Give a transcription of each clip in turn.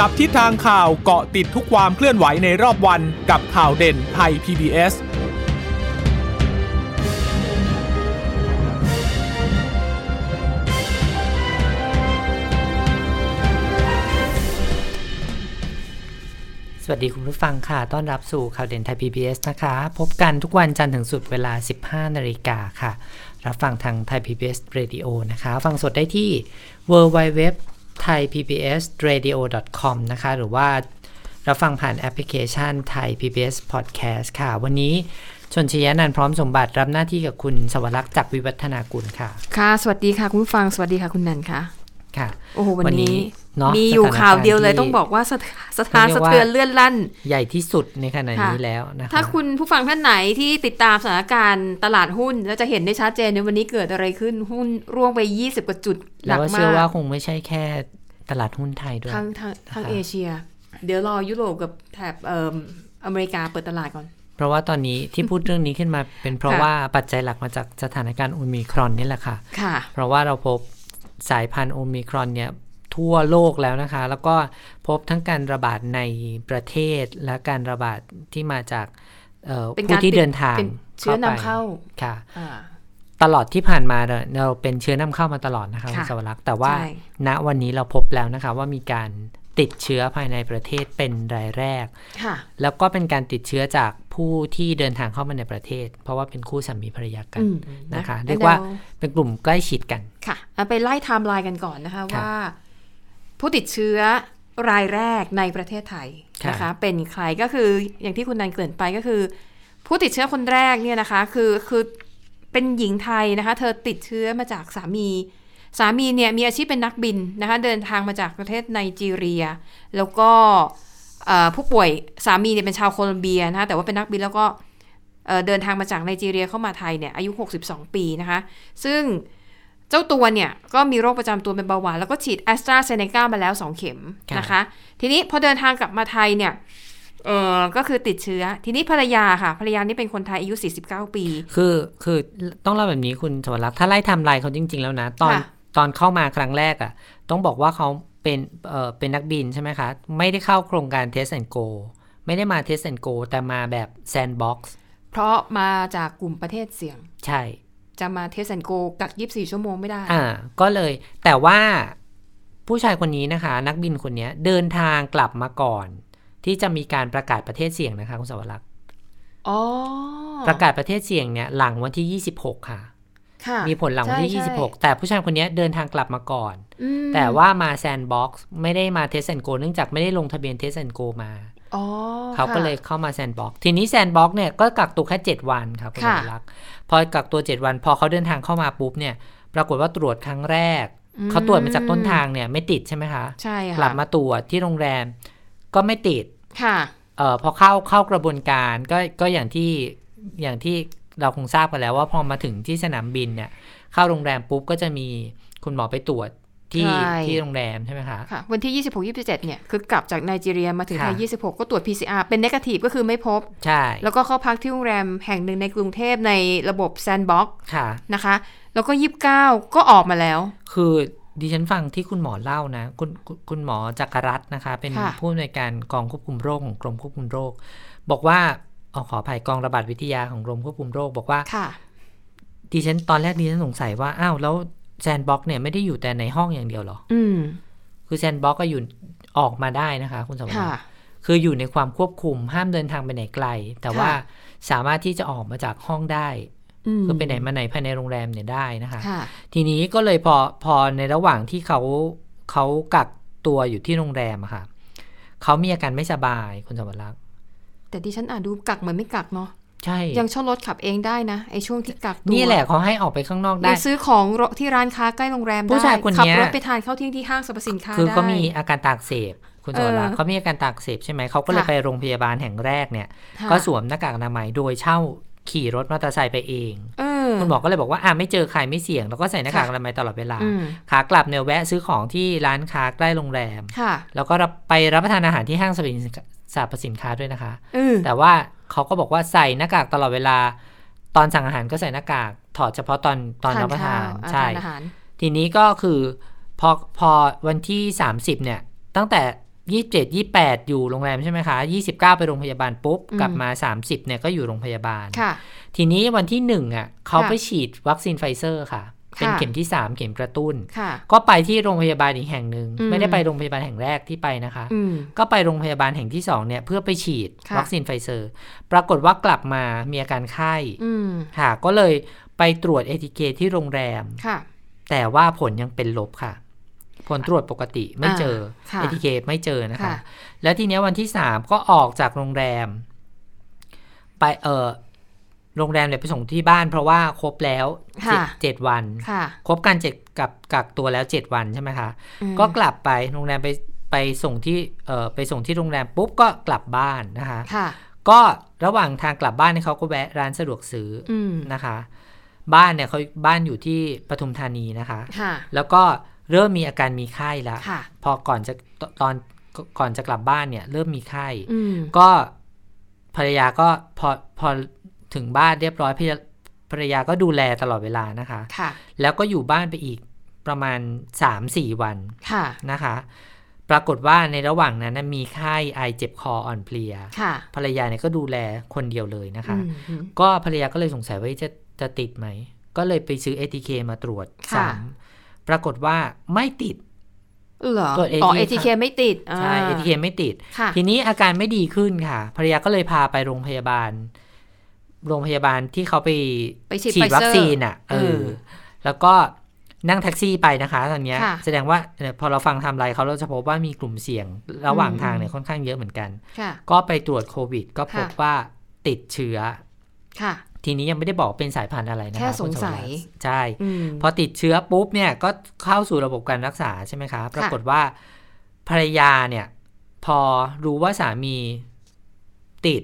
จับทิศทางข่าวเกาะติดทุกความเคลื่อนไหวในรอบวันกับข่าวเด่นไทย PBS สวัสดีคุณผู้ฟังค่ะ ต้อนรับสู่ข่าวเด่นไทย PBS นะคะ พบกันทุกวันจันทร์ถึงสุดเวลา 15 นาฬิกาค่ะ รับฟังทางไทย PBS Radio นะคะ ฟังสดได้ที่ www radio com นะคะ หรือว่ารับฟังผ่านแอปพลิเคชันไทย PBS Podcast ค่ะ วันนี้ชนชยานันท์พร้อมสมบัติรับหน้าที่กับคุณสวรักษ์จากวิวัฒนากุลค่ะ ค่ะ สวัสดีค่ะ คุณผู้ฟัง สวัสดีค่ะ คุณนันค่ะ ค่ะ โอ้โห วันนี้ เนาะมีอยู่สถนกรณ์ข่าวเดียวเลยที่ต้องบอกว่าสถสถานต้องสะเรียกว่าเทือนเลื่อนลั่น ใหญ่ที่สุดในขณะนี้ค่ะแล้วนะคะถ้าคุณผู้ฟังท่านไหนที่ติดตามสถานการณ์ตลาดหุ้น แล้วจะเห็นได้ชัดเจนในวันนี้เกิดอะไรขึ้นหุ้นร่วงไป 20 กว่าจุดหแล้นัวกก็มาเชื่อว่ากคงไม่ใช่แค่ตลาดหุ้นไทยด้วยทั้งทั้งทั้งนะคะเอเชีย เดี๋ยวรอยุโรปกับแถบเอ่ออเมริกาเปิดตลาดก่อนเพราะว่าตอนนี้ที่พูดเรื่องนี้ขึ้นมาเป็นเพราะค่ะว่าปัจจัยหลักมาจากสถานการณ์โอมิครอนนี่แหละค่ะค่ะเพราะว่าเราพบสายพันธุ์โอมิครอนเนี่ย ทั่วโลกแล้วนะคะ แล้วก็พบทั้งการระบาดในประเทศและการระบาดที่มาจากเอ่อเป็นผู้การที่ติดเดินทางเป็นเชื้อนำไปเข้าค่ะอ่าตลอดที่ผ่านมาเนี่ยเราเป็นเชื้อนำเข้ามาตลอดนะคะค่ะคุณสวรักษ์แต่ว่าใช่ณวันนี้เราพบแล้วนะคะว่ามีการติดเชื้อภายในประเทศเป็นรายแรกค่ะแล้วก็เป็นการติดเชื้อจากผู้ที่เดินทางเข้ามาในประเทศ เพราะว่าเป็นคู่สามีภรรยากันอืมนะคะนะเรียกว่าแล้วเป็นกลุ่มใกล้ชิดกัน ค่ะเอาไปไล่ไทม์ไลน์กันก่อนนะคะค่ะว่า ผู้ติดเชื้อรายแรกในประเทศไทยค่ะนะคะ เป็นใครก็คืออย่างที่คุณนันเกริ่นไปก็คือ ผู้ติดเชื้อคนแรกเนี่ยนะคะ คือคือเป็นหญิงไทยนะคะ เธอติดเชื้อมาจากสามีสามีเนี่ยมีอาชีพเป็นนักบินนะคะเดินทางมาจากประเทศไนจีเรีย แล้วก็เอ่อผู้ป่วยสามีเนี่ยเป็นชาวโคลอมเบียนะคะแต่ว่าเป็นนักบินแล้วก็เอ่อเดินทางมาจากไนจีเรียเข้ามาไทยเนี่ยอายุ 62 ปีนะคะ ซึ่ง เจ้าตัวเนี่ยก็มีโรคประจำตัวเป็นเบาหวานแล้วก็ฉีดแอสตราเซเนกามาแล้ว 2 เข็มค่ะนะคะ ทีนี้พอเดินทางกลับมาไทยเนี่ยเออก็คือติดเชื้อ ทีนี้ภรรยาค่ะ ภรรยานี่เป็นคนไทยอายุ 49 ปี คือ คือต้องเล่าแบบนี้คุณสวรักษ์ถ้าไล่ไทำลายเขาจริง ๆ แล้วนะ ตอนค่ะตอนเข้ามาครั้งแรกอะ่ะ ต้องบอกว่าเขาเป็น เอ่อเป็นนักบินใช่ไหมคะ ไม่ได้เข้าโครงการ Test and Go ไม่ได้มา Test and Go แต่มาแบบ Sandbox เพราะมาจากกลุ่มประเทศเสี่ยง ใช่ จะมา Test and Go กัก24ชั่วโมงไม่ได้ อ่า ก็เลย แต่ว่าผู้ชายคนนี้นะคะ นักบินคนนี้เดินทางกลับมาก่อน ที่จะมีการประกาศประเทศเสี่ยงนะคะคุณสวรักษ์อ๋อ ประกาศประเทศเสี่ยงเนี่ยหลังวันที่26ค่ะค่ะมีผลหลังวันที่ใช่ใช่26 แต่ผู้ชายคนนี้เดินทางกลับมาก่อนอืมแต่ว่ามา Sandbox ไม่ได้มา Test and Go เนื่องจากไม่ได้ลงทะเบียน Test and Go มาอ๋อ เขาก็ค่ะเลยเข้ามา Sandbox ทีนี้ Sandbox เนี่ยก็กักตัวแค่7วันครับคุณค่ะสมรักษ์พอกักตัว7วัน พอเขาเดินทางเข้ามาปุ๊บเนี่ย ปรากฏว่าตรวจครั้งแรก เขาตรวจมาจากต้นทางเนี่ยไม่ติดใช่ไหมคะใช่ค่ะกลับมาตรวจที่โรงแรมก็ไม่ติดค่ะเอ่อพอเข้าเข้ากระบวนการก็ก็อย่างที่อย่างที่เราคงทราบกันแล้วว่าพอมาถึงที่สนามบินเนี่ย เข้าโรงแรมปุ๊บก็จะมีคุณหมอไปตรวจ ที่ใช่ที่โรงแรมใช่ไหมคะค่ะวันที่ 26 27 เนี่ย คือกลับจากไนจีเรียมาถึงไทยค่ะ26 ก็ตรวจ PCR เป็น negative ก็คือไม่พบ ใช่ แล้วก็เข้าพักที่โรงแรมแห่งหนึ่งในกรุงเทพในระบบ Sandbox ค่ะนะคะ แล้วก็ 29 ก็ออกมาแล้ว คือดิฉันฟังที่คุณหมอเล่านะ คุณคุณคุณหมอจักรรัตน์นะคะ เป็นค่ะผู้อำนวยการกองควบคุมโรคของกรมควบคุมโรค บอกว่าเอาขออภัยกองระบาดวิทยาของกรมควบคุมโรค บอกว่าค่ะดิฉันตอนแรกดิฉันสงสัยว่าอ้าวแล้ว Sandbox เนี่ยไม่ได้อยู่แต่ในห้องอย่างเดียวเหรอ อืม คือ Sandbox ก็อยู่ออกมาได้นะคะ คุณสมบัค่ะติคืออยู่ในความควบคุมห้ามเดินทางไปไหนไกล แต่ว่าค่ะสามารถที่จะออกมาจากห้องได้อืมคือไปไหนมาไหนภายในโรงแรมเนี่ยได้นะคะค่ะทีนี้ก็เลยพอพอในระหว่างที่เขาเขากักตัวอยู่ที่โรงแรมอะค่ะเขามีอาการไม่สบายคุณสมบัติรักษ์แต่ดิฉันอ่านดูกักเหมือนไม่กักเนาะ ใช่ ยังเช่ารถขับเองได้นะไอช่วงที่กักตัวนี่แหละเขาให้ออกไปข้างนอกได้ยังซื้อของที่ร้านค้าใกล้โรงแรมได้ผู้ชายคนขัเนี้ยรถไปทานข้าวเที่ยงที่ห้างสรรพสินค้าคือได้เขามีอาการตากเสบคุณสมบัติรักษ์เออเขามีอาการตากเสบใช่ไหมเขาก็เลยค่ะไปโรงพยาบาลแห่งแรกเนี่ยค่ะก็สวมหน้ากากอนามัยโดยเช่าขี่รถมอเตอร์ไซค์ไปเอง เออ คุณหมอก็เลยบอกว่าอ่าไม่เจอใครไม่เสี่ยง แล้วก็ใส่หน้ากากค่ะอนามัยตลอดเวลาอืมขากลับเนี่ยแวะซื้อของที่ร้านค้าใกล้โรงแรมค่ะแล้วก็รับไปรับประทานอาหารที่ห้างสรรพสินค้าสรรพสินค้าด้วยนะคะเออแต่ว่าเขาก็บอกว่าใส่หน้ากากตลอดเวลา ตอนสั่งอาหารก็ใส่หน้ากากถอดเฉพาะตอนตอนรับประทานข้วอ่ใช่ทานอาหารทีนี้ก็คือพอพอวันที่ 30 เนี่ย ตั้งแต่ ยี่สิบเจ็ดยี่แปดอยู่โรงแรมใช่ไหมคะยี่สิบเก้าไปโรงพยาบาลปุ๊บอืมกลับมาสามสิบเนี่ยก็อยู่โรงพยาบาลค่ะทีนี้วันที่หนึ่งอะเขาค่ะไปฉีดวัคซีนไฟเซอร์ค่ะ เป็นค่ะเข็มที่สามเข็มกระตุ้นค่ะก็ไปที่โรงพยาบาลอีกแห่งหนึ่งอืมไม่ได้ไปโรงพยาบาลแห่งแรกที่ไปนะคะอืมก็ไปโรงพยาบาลแห่งที่สองเนี่ยเพื่อไปฉีดค่ะวัคซีนไฟเซอร์ ปรากฏว่ากลับมามีอาการไข้อืมค่ะ ก็เลยไปตรวจ ATK ที่โรงแรมค่ะแต่ว่าผลยังเป็นลบค่ะ ผลตรวจปกติไม่เจอค่ะ ATK ไม่เจอนะคะค่ะแล้วทีเนี้ยวันที่สามก็ออกจากโรงแรม ไปเออโรงแรมเนี่ยไปส่งที่บ้านเพราะว่าครบแล้วเจ็ดค่ะเจ็ดวันค่ะครบการเจ็ดกับกักตัวแล้วเจ็ดวันใช่ไหมคะอืมก็กลับไปโรงแรมไปไปส่งที่เอ่อไปส่งที่โรงแรมปุ๊บก็กลับบ้านนะคะค่ะก็ระหว่างทางกลับบ้านเนี่ยเขาก็แวะร้านสะดวกซื้อออืมนะคะ บ้านเนี่ยเขาบ้านอยู่ที่ปทุมธานีนะคะค่ะแล้วก็ เริ่มมีอาการมีไข้แล้วค่ะพอก่อนจะตตอนก่อนจะกลับบ้านเนี่ย เริ่มมีไข้อืมก็ภรรยาก็พอพอถึงบ้านเรียบร้อยภรรยาภรรยาก็ดูแลตลอดเวลานะคะค่ะแล้วก็อยู่บ้านไปอีกประมาณ3-4วันค่ะนะคะ ปรากฏว่าในระหว่างนั้นนะมีไข้ไอเจ็บคออ่อนเพลียค่ะภรรยาเนี่ยก็ดูแลคนเดียวเลยนะคะอืมก็ภรรยาก็เลยสงสัยว่าจะจะติดไหม ก็เลยไปซื้อ ATK มาตรวจค่ะซ้ำ ปรากฏว่าไม่ติดเหรอตรวจอ๋อ ATK ATK ไม่ติดใช่อ่า ATK ไม่ติดค่ะทีนี้อาการไม่ดีขึ้นค่ะ ภรรยาก็เลยพาไปโรงพยาบาล โรงพยาบาลที่เขาไปไปฉีดฉีดไฟเซอร์วัคซีนอะเอเอออ แล้วก็นั่งแท็กซี่ไปนะคะ ตอนเนี้ยค่ะแสดงว่าเอ่อพอเราฟังไทำไรเขาเราจะพบว่ามีกลุ่มเสี่ยง ระหว่างอืมทางเนี่ยค่อนข้างเยอะเหมือนกันค่ะก็ไปตรวจโควิด ก็พบค่ะว่าติดเชื้อค่ะ ทีนี้ยังไม่ได้บอกเป็นสายพันธุ์อะไรนะคะแค่สงสัยคุณสวรักษ์ใช่อืมพอติดเชื้อปุ๊บเนี่ยก็เข้าสู่ระบบการรักษาใช่ไหมคะปรากฏว่าภรรยาเนี่ยพอรู้ว่าสามีติด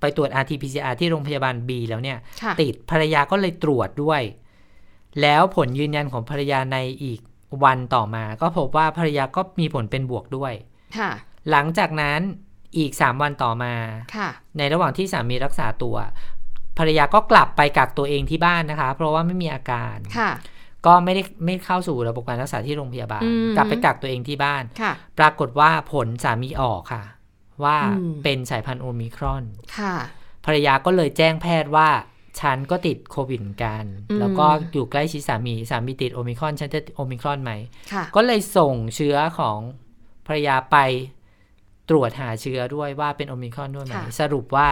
ไปตรวจ RT-PCR ที่โรงพยาบาล B แล้วเนี่ยค่ะติดภรรยาก็เลยตรวจด้วย แล้วผลยืนยันของภรรยาในอีกวันต่อมา ก็พบว่าภรรยาก็มีผลเป็นบวกด้วยค่ะหลังจากนั้นอีก 3 วันต่อมาค่ะในระหว่างที่สามีรักษาตัว ภรรยาก็กลับไปกักตัวเองที่บ้านนะคะ เพราะว่าไม่มีอาการค่ะ ก็ไม่ได้ไม่เข้าสู่ระบบการรักษาที่โรงพยาบาลอืมกลับไปกักตัวเองที่บ้านค่ะปรากฏว่าผลสามีออกค่ะ ว่าอืมเป็นสายพันธุ์โอมิครอนค่ะภรรยาก็เลยแจ้งแพทย์ว่าฉันก็ติดโควิดเหมือนกันอืมแล้วก็อยู่ใกล้ชิดสามีสามีติดโอมิครอนฉันจะโอมิครอนไหมค่ะก็เลยส่งเชื้อของภรรยาไปตรวจหาเชื้อด้วยว่าเป็นโอมิครอนด้วยไหมค่ะสรุปว่า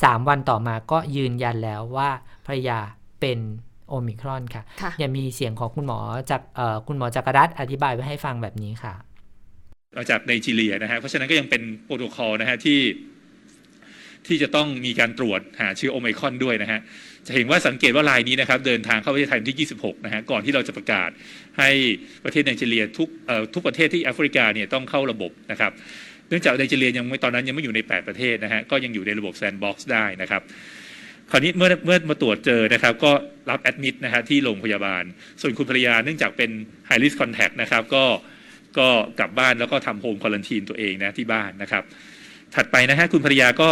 3 วันต่อมาก็ยืนยันแล้วว่าภรรยาเป็นโอมิครอนค่ะค่ะยังมีเสียงของคุณหมอจากเอ่อคุณหมอจักรรัตน์อธิบายไว้ให้ฟังแบบนี้ค่ะมาจากไนจีเรียนะฮะเพราะฉะนั้นก็ยังเป็นโปรโตคอลนะฮะที่ที่จะต้องมีการตรวจหาเชื้อโอไมครอนด้วยนะฮะ จะเห็นว่าสังเกตว่ารายนี้นะครับ เดินทางเข้าประเทศไทยวันที่ 26 นะฮะ ก่อนที่เราจะประกาศให้ประเทศไนจีเรียทุกเอ่อทุกประเทศที่แอฟริกาเนี่ยต้องเข้าระบบนะครับ เนื่องจากไนจีเรียยังไม่ตอนนั้นยังไม่อยู่ใน 8 ประเทศนะฮะก็ยังอยู่ในระบบ Sandbox ได้นะครับคราวนี้เมื่อเมื่อมาตรวจเจอนะครับก็รับแอดมิดนะฮะที่โรงพยาบาล ส่วนคุณภรรยาเนื่องจากเป็น high risk contact นะครับก็ก็กลับบ้านแล้วก็ทำ home quarantine ตัวเองนะที่บ้านนะครับ ถัดไปนะฮะคุณภรรยาก็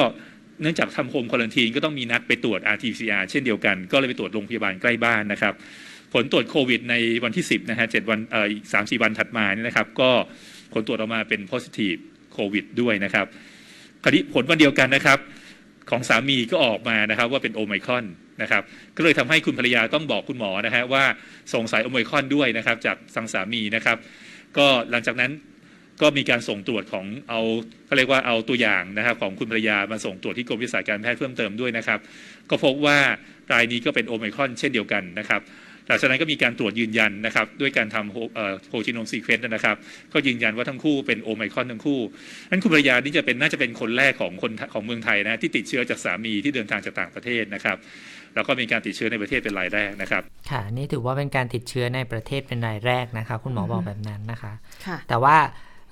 เนื่องจากทำ home quarantine ก็ต้องมีนัดไปตรวจ RT-PCR เช่นเดียวกัน ก็เลยไปตรวจโรงพยาบาลใกล้บ้านนะครับ ผลตรวจโควิดในวันที่ 10นะฮะ7วันเอ่ออีก3 4วันถัดมาเนี่ยนะครับ ก็ผลตรวจออกมาเป็น positive โควิดด้วยนะครับคราวนี้ผลวันเดียวกันนะครับ ของสามีก็ออกมานะครับว่าเป็นโอไมครอนนะครับ ก็เลยทำให้คุณภรรยาต้องบอกคุณหมอนะฮะว่าสงสัยโอไมครอนด้วยนะครับ จากทางสามีนะครับ ก็หลังจากนั้นก็มีการส่งตรวจของเอาเขาเรียกว่าเอาตัวอย่างนะครับ ของคุณภรรยามาส่งตรวจที่กรมวิทยาศาสตร์การแพทย์เพิ่มเติมด้วยนะครับ ก็พบว่ารายนี้ก็เป็นโอไมครอนเช่นเดียวกันนะครับ หลังจากนั้นก็มีการตรวจยืนยันนะครับด้วยการทำ whole genome sequence นะครับ ก็ยืนยันว่าทั้งคู่เป็นโอไมครอนทั้งคู่นั้นคุณภรรยานี่จะเป็นน่าจะเป็นคนแรกของคนของเมืองไทยนะที่ติดเชื้อจากสามีที่เดินทางจากต่างประเทศนะครับแล้วก็มีการติดเชื้อในประเทศเป็นรายแรกนะครับ ค่ะนี่ถือว่าเป็นการติดเชื้อในประเทศเป็นรายแรกนะคะ คุณหมอบอกแบบนั้นนะคะค่ะแต่ว่า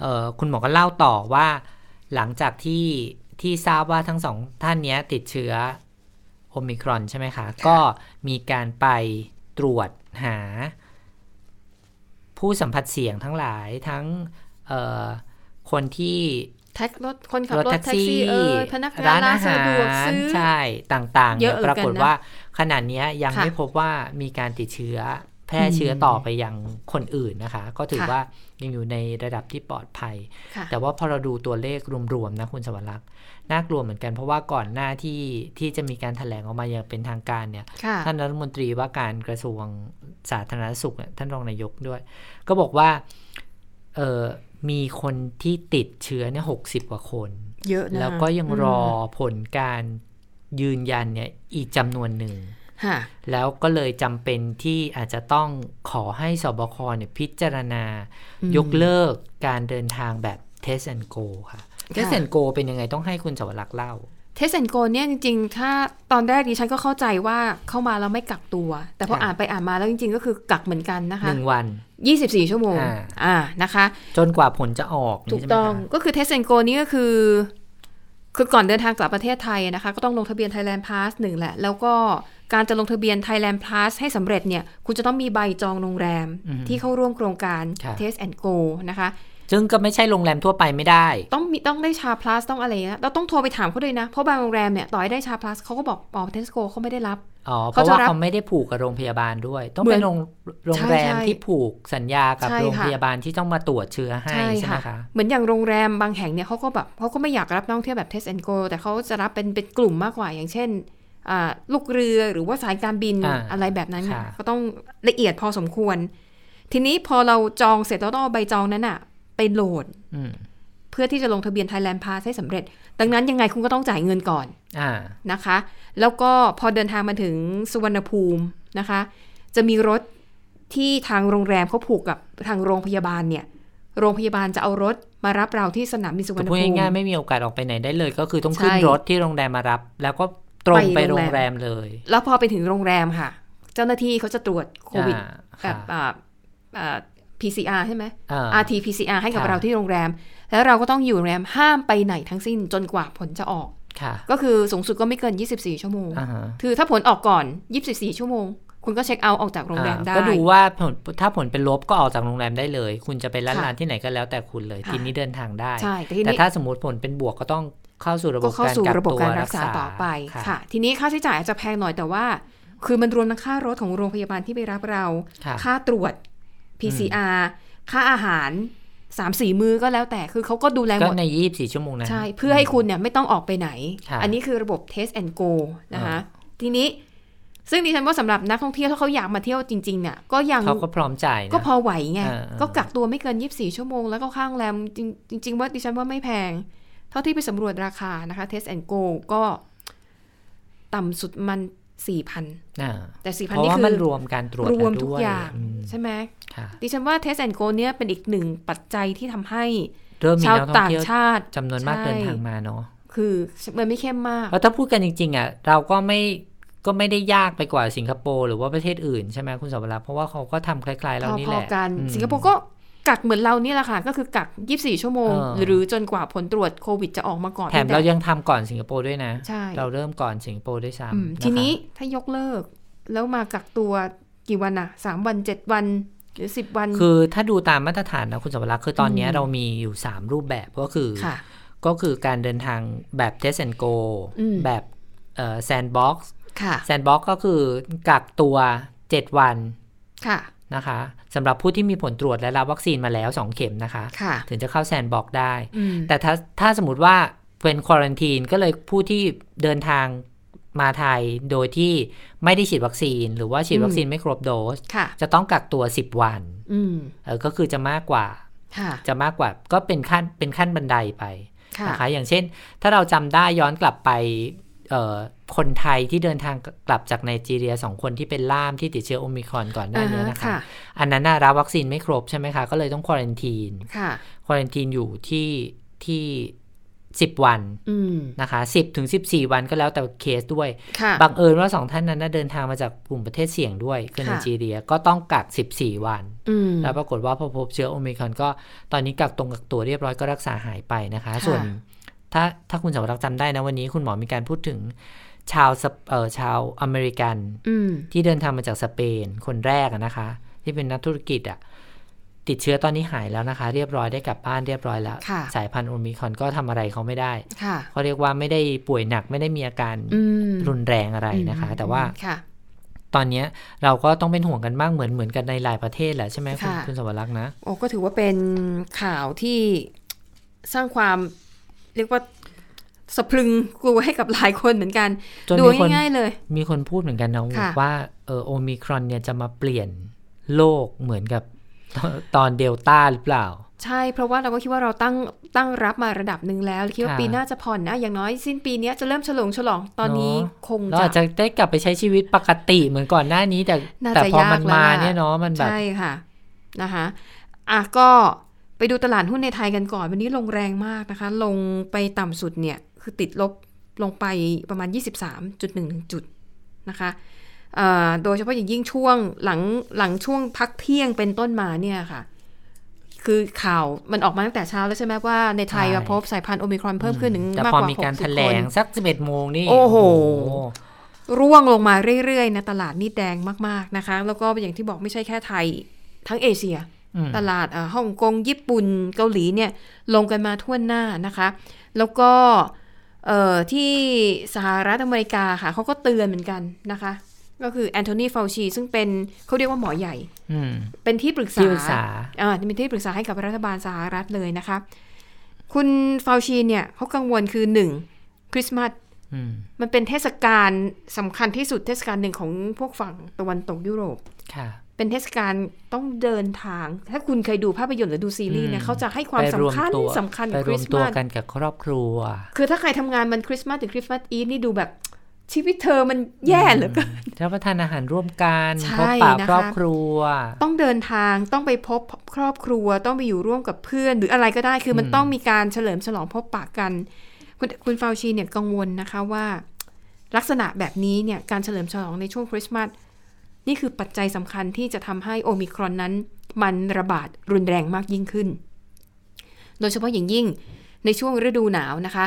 เอ่อคุณหมอก็เล่าต่อว่าหลังจากที่ที่ทราบว่าทั้งสองท่านเนี้ยติดเชื้อโอมิครอนใช่ไหมคะ ก็มีการไป ตรวจหา ผู้สัมผัสเสี่ยงทั้งหลายทั้งเอ่อคนที่แท็กรถคนขับรถรถแท็กแท็กซี่ซี่เออพนักงานร้านร้านอาสะหาดวกรซื้อใช่ต่างๆเยอะเนี่ยเหลือปรากฏเกินนะว่าขนาดเนี้ยยังค่ะไม่พบว่ามีการติดเชื้อ แพร่เชื้อต่อไปยังคนอื่นนะคะ ก็ถือค่ะว่ายังอยู่ในระดับที่ปลอดภัยค่ะแต่ว่าพอเราดูตัวเลขรวมๆนะคุณสวรักษ์น่ากลัวเหมือนกันเพราะว่าก่อนหน้าที่ที่จะมีการแถลงออกมาอย่างเป็นทางการเนี่ยค่ะท่านรัฐมนตรีว่าการกระทรวงสาธารณสุขเนี่ยท่านรองนายกด้วย ก็บอกว่าเออมีคนที่ติดเชื้อเนี่ยหกสิบกว่าคนเยอะนะแล้วก็ยังรอผลการยืนยันเนี่ยอีกจำนวนหนึ่งค่ะ แล้วก็เลยจำเป็นที่อาจจะต้องขอให้สบคเนี่ยพิจารณาอืมยกเลิกการเดินทางแบบ Test and Go ค่ะ Test and Go เป็นยังไงต้องให้คุณสวรักษ์เล่าเทสแอนโกเนี่ยจริงๆ ถ้าตอนแรกดิฉันก็เข้าใจว่าเข้ามาแล้วไม่กักตัว แต่พอค่ะอ่านไปอ่านมาแล้วจริงๆ ก็คือกักเหมือนกันนะคะหนึ่งวัน 24 ชั่วโมงอ่าอ่านะคะ จนกว่าผลจะออก ถูกใช่ไหมต้องคะก็คือเทสแอนโกนี่ก็คือ คือก่อนเดินทางกลับประเทศไทยนะคะ ก็ต้องลงทะเบียน Thailand Pass หนึ่งแหละ แล้วก็ การจะลงทะเบียน Thailand Pass ให้สำเร็จเนี่ย คุณจะต้องมีใบจองโรงแรมอือฮึที่เข้าร่วมโครงการค่ะ Test and Go นะคะ ซึ่งก็ไม่ใช่โรงแรมทั่วไปไม่ได้ ต้องมีต้องได้ชา plus ต้องอะไรนะเราต้องโทรไปถามเขาด้วยนะ เพราะบางโรงแรมเนี่ยต่อให้ได้ชา plus เขาก็บอกอ๋อเทสโกเขาไม่ได้รับอ๋อเพเขาราะจะว่ารับเขาไม่ได้ผูกกับโรงพยาบาลด้วย ต้องเหมืเป็อนนโรงโรงแรมใช่ที่ผูกสัญญากับใช่โรงค่ะพยาบาลที่ต้องมาตรวจเชื้อให้ใช่ไหมคะเหมือนอย่างโรงแรมบางแห่งเนี่ยเขาก็แบบเขาก็ไม่อยากรับนักท่องเที่ยวแบบ test and go แต่เขาจะรับเป็นเป็นกลุ่มมากกว่าอย่างเช่นอ่า ลูกเรือหรือว่าสายการบินอ่าอะไรแบบนั้นค่ะก็ต้องละเอียดพอสมควร ทีนี้พอเราจองเสร็จแล้วต้องเอาใบจองนั้นอะไปโหลดอืมเพื่อที่จะลงทะเบียน Thailand Pass ให้สำเร็จ ดังนั้นยังไงคุณก็ต้องจ่ายเงินก่อนอ่านะคะ แล้วก็พอเดินทางมาถึงสุวรรณภูมินะคะ จะมีรถที่ทางโรงแรมเขาผูกกับทางโรงพยาบาลเนี่ย โรงพยาบาลจะเอารถมารับเราที่สนามบินสุวรแต่รณพูดภูมิง่ายๆไม่มีโอกาสออกไปไหนได้เลย ก็คือต้องขึ้นใช่รถที่โรงแรมมารับ แล้วก็ ตรงไปไปโรโรงงแรแรมมเลย แล้วพอไปถึงโรงแรมค่ะ เจ้าหน้าที่เขาจะตรวจโควิดอ่าแบบค่ะอ่าอ่า PCR ใช่ไหมอ่า RT PCR ให้กับค่ะเราที่โรงแรม แล้วเราก็ต้องอยู่โรงแรมห้ามไปไหนทั้งสิ้นจนกว่าผลจะออกค่ะก็คือสูงสุดก็ไม่เกิน 24 ชั่วโมงอ่าฮะคือถ้าผลออกก่อน 24 ชั่วโมง คุณก็เช็คเอาท์ออกจากโรงแรมอ่าได้ ก็ดูว่าผลถ้าผลเป็นลบก็ออกจากโรงแรมได้เลย คุณจะไปร้านค่ะลานที่ไหนก็แล้วแต่คุณเลยค่ะทีนี้เดินทางได้ใช่แต่ทีแต่นี้ถ้าสมมติผลเป็นบวกก็ต้อง เข้าสู่ระบก็บเข้าการสู่กักระบบตัวการรัรักกษาษาต่อไปค่ะค่ะ ทีนี้ค่าใช้จ่ายอาจจะแพงหน่อยแต่ว่า คือมันรวมทั้งค่ารถของโรงพยาบาลที่ไปรับเรา ค่ะค่าตรวจ PCR ค่าอาหารสามสี่มื้อก็แล้วแต่คือเขาก็ดูแลหก็มดใน24ชั่วโมงนะใช่ เพื่อให้คุณเนี่ยไม่ต้องออกไปไหนค่ะอันนี้คือระบบ test and go นะคะอ่าทีนี้ซึ่งดิฉันว่าสำหรับนักท่องเที่ยวถ้าเขาอยากมาเที่ยวจริงๆเนี่ยก็ยังเขาก็พร้อมจ่ายนะก็พอไหวไงเออเออก็กักตัวไม่เกิน24ชั่วโมงแล้วก็ข้างแรมจริงจริงๆว่าดิฉันว่าไม่แพง เท่าที่ไปสำรวจราคานะคะ Test and Go ก็ต่ำสุดมัน4,000อ่าแต่4,000เพราะนี่ว่าคืมันอรวมการตรวจรวมแล้ทุกด้วยอย่างมใช่ไหมค่ะดิฉันว่า Test and Go เนี่ยเป็นอีกหนึ่งปัจจัยที่ทำให้เริ่มมีชาวนักท่องต่างเที่ยวชาติจำนวนมากใช่เดินทางมาเนาะคือมันไม่เข้มมากเพราะถ้าพูดกันจริง ๆอะเราก็ไม่ก็ไม่ได้ยากไปกว่าสิงคโปร์หรือว่าประเทศอื่นใช่ไหมคุณสวรักษ์เพราะว่าเขาก็ทำคล้ายๆเรานี่พแหอละๆกันอืมสิงคโปร์ก็ กักเหมือนเรานี่แหละค่ะ ก็คือกัก 24 ชั่วโมงเออหรือจนกว่าผลตรวจโควิดจะออกมาก่อน แถมเรายังทำก่อนสิงคโปร์ด้วยนะใช่เราเริ่มก่อนสิงคโปร์ด้วยอืมซ้ำะคะทีนี้ถ้ายกเลิก แล้วมากักตัวกี่วันอะสามวันเจ็ดวันหรือสิบวัน คือถ้าดูตามมาตรฐานนะคุณสวรักษ์คือตอนเนี้ยอืมเรามีอยู่ 3 รูปแบบก็คือค่ะก็คือการเดินทางแบบ test and go อืมแบบเอ่อ sandbox ค่ะ sandbox ก็คือกักตัว 7 วันค่ะ นะคะสำหรับผู้ที่มีผลตรวจและรับวัคซีนมาแล้ว 2 เข็มนะคะค่ะถึงจะเข้า sandbox ได้อืมแต่ถ้าถ้าสมมติว่าเป็นควอรันทีนก็เลยผู้ที่เดินทางมาไทยโดยที่ไม่ได้ฉีดวัคซีน หรือว่าฉีดวัคซีนไม่ครบโดสค่ะจะต้องกักตัว 10 วันอืมเออก็คือจะมากกว่าค่ะจะมากกว่าก็เป็นขั้นเป็นขั้นบันไดไปค่ะนะคะอย่างเช่น ถ้าเราจำได้ย้อนกลับไปเอ่อ คนไทยที่เดินทางกลับจากไนจีเรียสองคนที่เป็นล่ามที่ติดเชื้อโอมิครอนก่อนหน้านี้นะคะค่ะอันนั้นน่ะรับวัคซีนไม่ครบใช่ไหมคะ ก็เลยต้องควอรันทีนค่ะควอรันทีนอยู่ที่ที่10วันอืมนะคะ10ถึง14วันก็แล้วแต่เคสด้วยค่ะบังเอิญว่าสองท่านนั้นนะเดินทางมาจากกลุ่มประเทศเสี่ยงด้วยคือไนค่ะจีเรียก็ต้องกัก14วันอืมแล้วปรากฏว่าพอพบเชื้อโอมิครอนก็ตอนนี้กักตรงกักตัวเรียบร้อยก็รักษาหายไปนะคะค่ะส่วน ถ้าถ้าคุณสาวรักษ์จำได้นะวันนี้คุณหมอมีการพูดถึงชาวสเปเอ่อชาวอเมริกันอืมที่เดินทางมาจากสเปน คนแรกอะนะคะ ที่เป็นนักธุรกิจอะติดเชื้อตอนนี้หายแล้วนะคะ เรียบร้อยได้กลับบ้านเรียบร้อยแล้วค่ะสายพันธุ์โอมิครอนก็ทำอะไรเขาไม่ได้ค่ะเขาเรียกว่าไม่ได้ป่วยหนักไม่ได้มีอาการอืมรุนแรงอะไรนะคะ แต่ว่าค่ะตอนเนี้ยเราก็ต้องเป็นห่วงกันมากเหมือนเหมือนกันในหลายประเทศแหละใช่ไหมคุณค่ะคุณสวรักษ์นะโอ้ก็ถือว่าเป็นข่าวที่สร้างความ เรียกว่าสะพรึงกลัวให้กับหลายคนเหมือนกันจนดูมีคนง่ายๆเลย มีคนพูดเหมือนกันนะค่ะว่าเออโอมิครอนเนี่ยจะมาเปลี่ยนโลกเหมือนกับตอนเดลต้าหรือเปล่า ใช่เพราะว่าเราก็คิดว่าเราตั้งตั้งรับมาระดับหนึ่งแล้วคิดว่าค่ะปีหน้าจะผ่อนนะ อย่างน้อยสิ้นปีเนี้ยจะเริ่มฉลองฉลองตอนนี้เนอะคงเราจะอาจจะได้กลับไปใช้ชีวิตปกติเหมือนก่อนหน้านี้แต่น่าแต่จะพอยากมันแล้วมาล่ะเนี่ยเนาะมันแบบใช่ค่ะนะคะอะก็ ไปดูตลาดหุ้นในไทยกันก่อน วันนี้ลงแรงมากนะคะ ลงไปต่ำสุดเนี่ย คือติดลบลงไปประมาณ 23.1 จุดนะคะเอ่อโดยเฉพาะอย่างยิ่งช่วงหลังหลังช่วงพักเที่ยงเป็นต้นมาเนี่ยค่ะ คือข่าวมันออกมาตั้งแต่เช้าแล้วใช่ไหมว่าในไทยใช่มาพบสายพันธุ์โอมิครอนเพิ่มขึ้นถึงแต่มากพอกว่ามีการ60แถลงคนสักสิบเอ็ดโมงนี่ โอ้โห ร่วงลงมาเรื่อยๆนะตลาดนี่แดงมากๆนะคะ แล้วก็อย่างที่บอกไม่ใช่แค่ไทย ทั้งเอเชียอืม ตลาดอ่าฮ่องกง ญี่ปุ่นเกาหลีเนี่ยลงกันมาทั่วหน้านะคะ แล้วก็เอ่อที่สหรัฐอเมริกาค่ะเขาก็เตือนเหมือนกันนะคะ ก็คือแอนโทนีฟาวชีซึ่งเป็นเขาเรียกว่าหมอใหญ่อืมเป็นที่ปรึกษาที่ปรึกษาอ่าเป็นที่ปรึกษาให้กับรัฐบาลสหรัฐเลยนะคะ คุณฟาวชีเนี่ยเขากังวลคือหนึ่งคริสต์มาสอืมมันเป็นเทศกาลสำคัญที่สุดเทศกาลหนึ่งของพวกฝั่งตะวันตกยุโรปค่ะ เป็นเทศกาลต้องเดินทาง ถ้าคุณเคยดูภาพยนตร์หรือดูซีรีส์เนี่ยอืมเขาจะให้ความไปรวมสำคัญตัวสำคัญไปกับครริวมสต์ตัวมาสกันกับครอบครัว คือถ้าใครทำงานมันคริสต์มาสหรือคริสต์มาสอีฟนี่ดูแบบชีวิตเธอมันแย่เหลือเกินรับประทานอาหารร่วมกันใช่พบปะนะคะครอบครัว ต้องเดินทางต้องไปพบครอบครัว ต้องไปอยู่ร่วมกับเพื่อน หรืออะไรก็ได้คือมันอืมต้องมีการเฉลิมฉลองพบปะกัน คุณคุณฟาวชีเนี่ยกังวลนะคะว่า ลักษณะแบบนี้เนี่ยการเฉลิมฉลองในช่วงคริสต์มาส นี่คือปัจจัยสำคัญที่จะทำให้โอมิครอนนั้น มันระบาดรุนแรงมากยิ่งขึ้น โดยเฉพาะอย่างยิ่งในช่วงฤดูหนาวนะคะ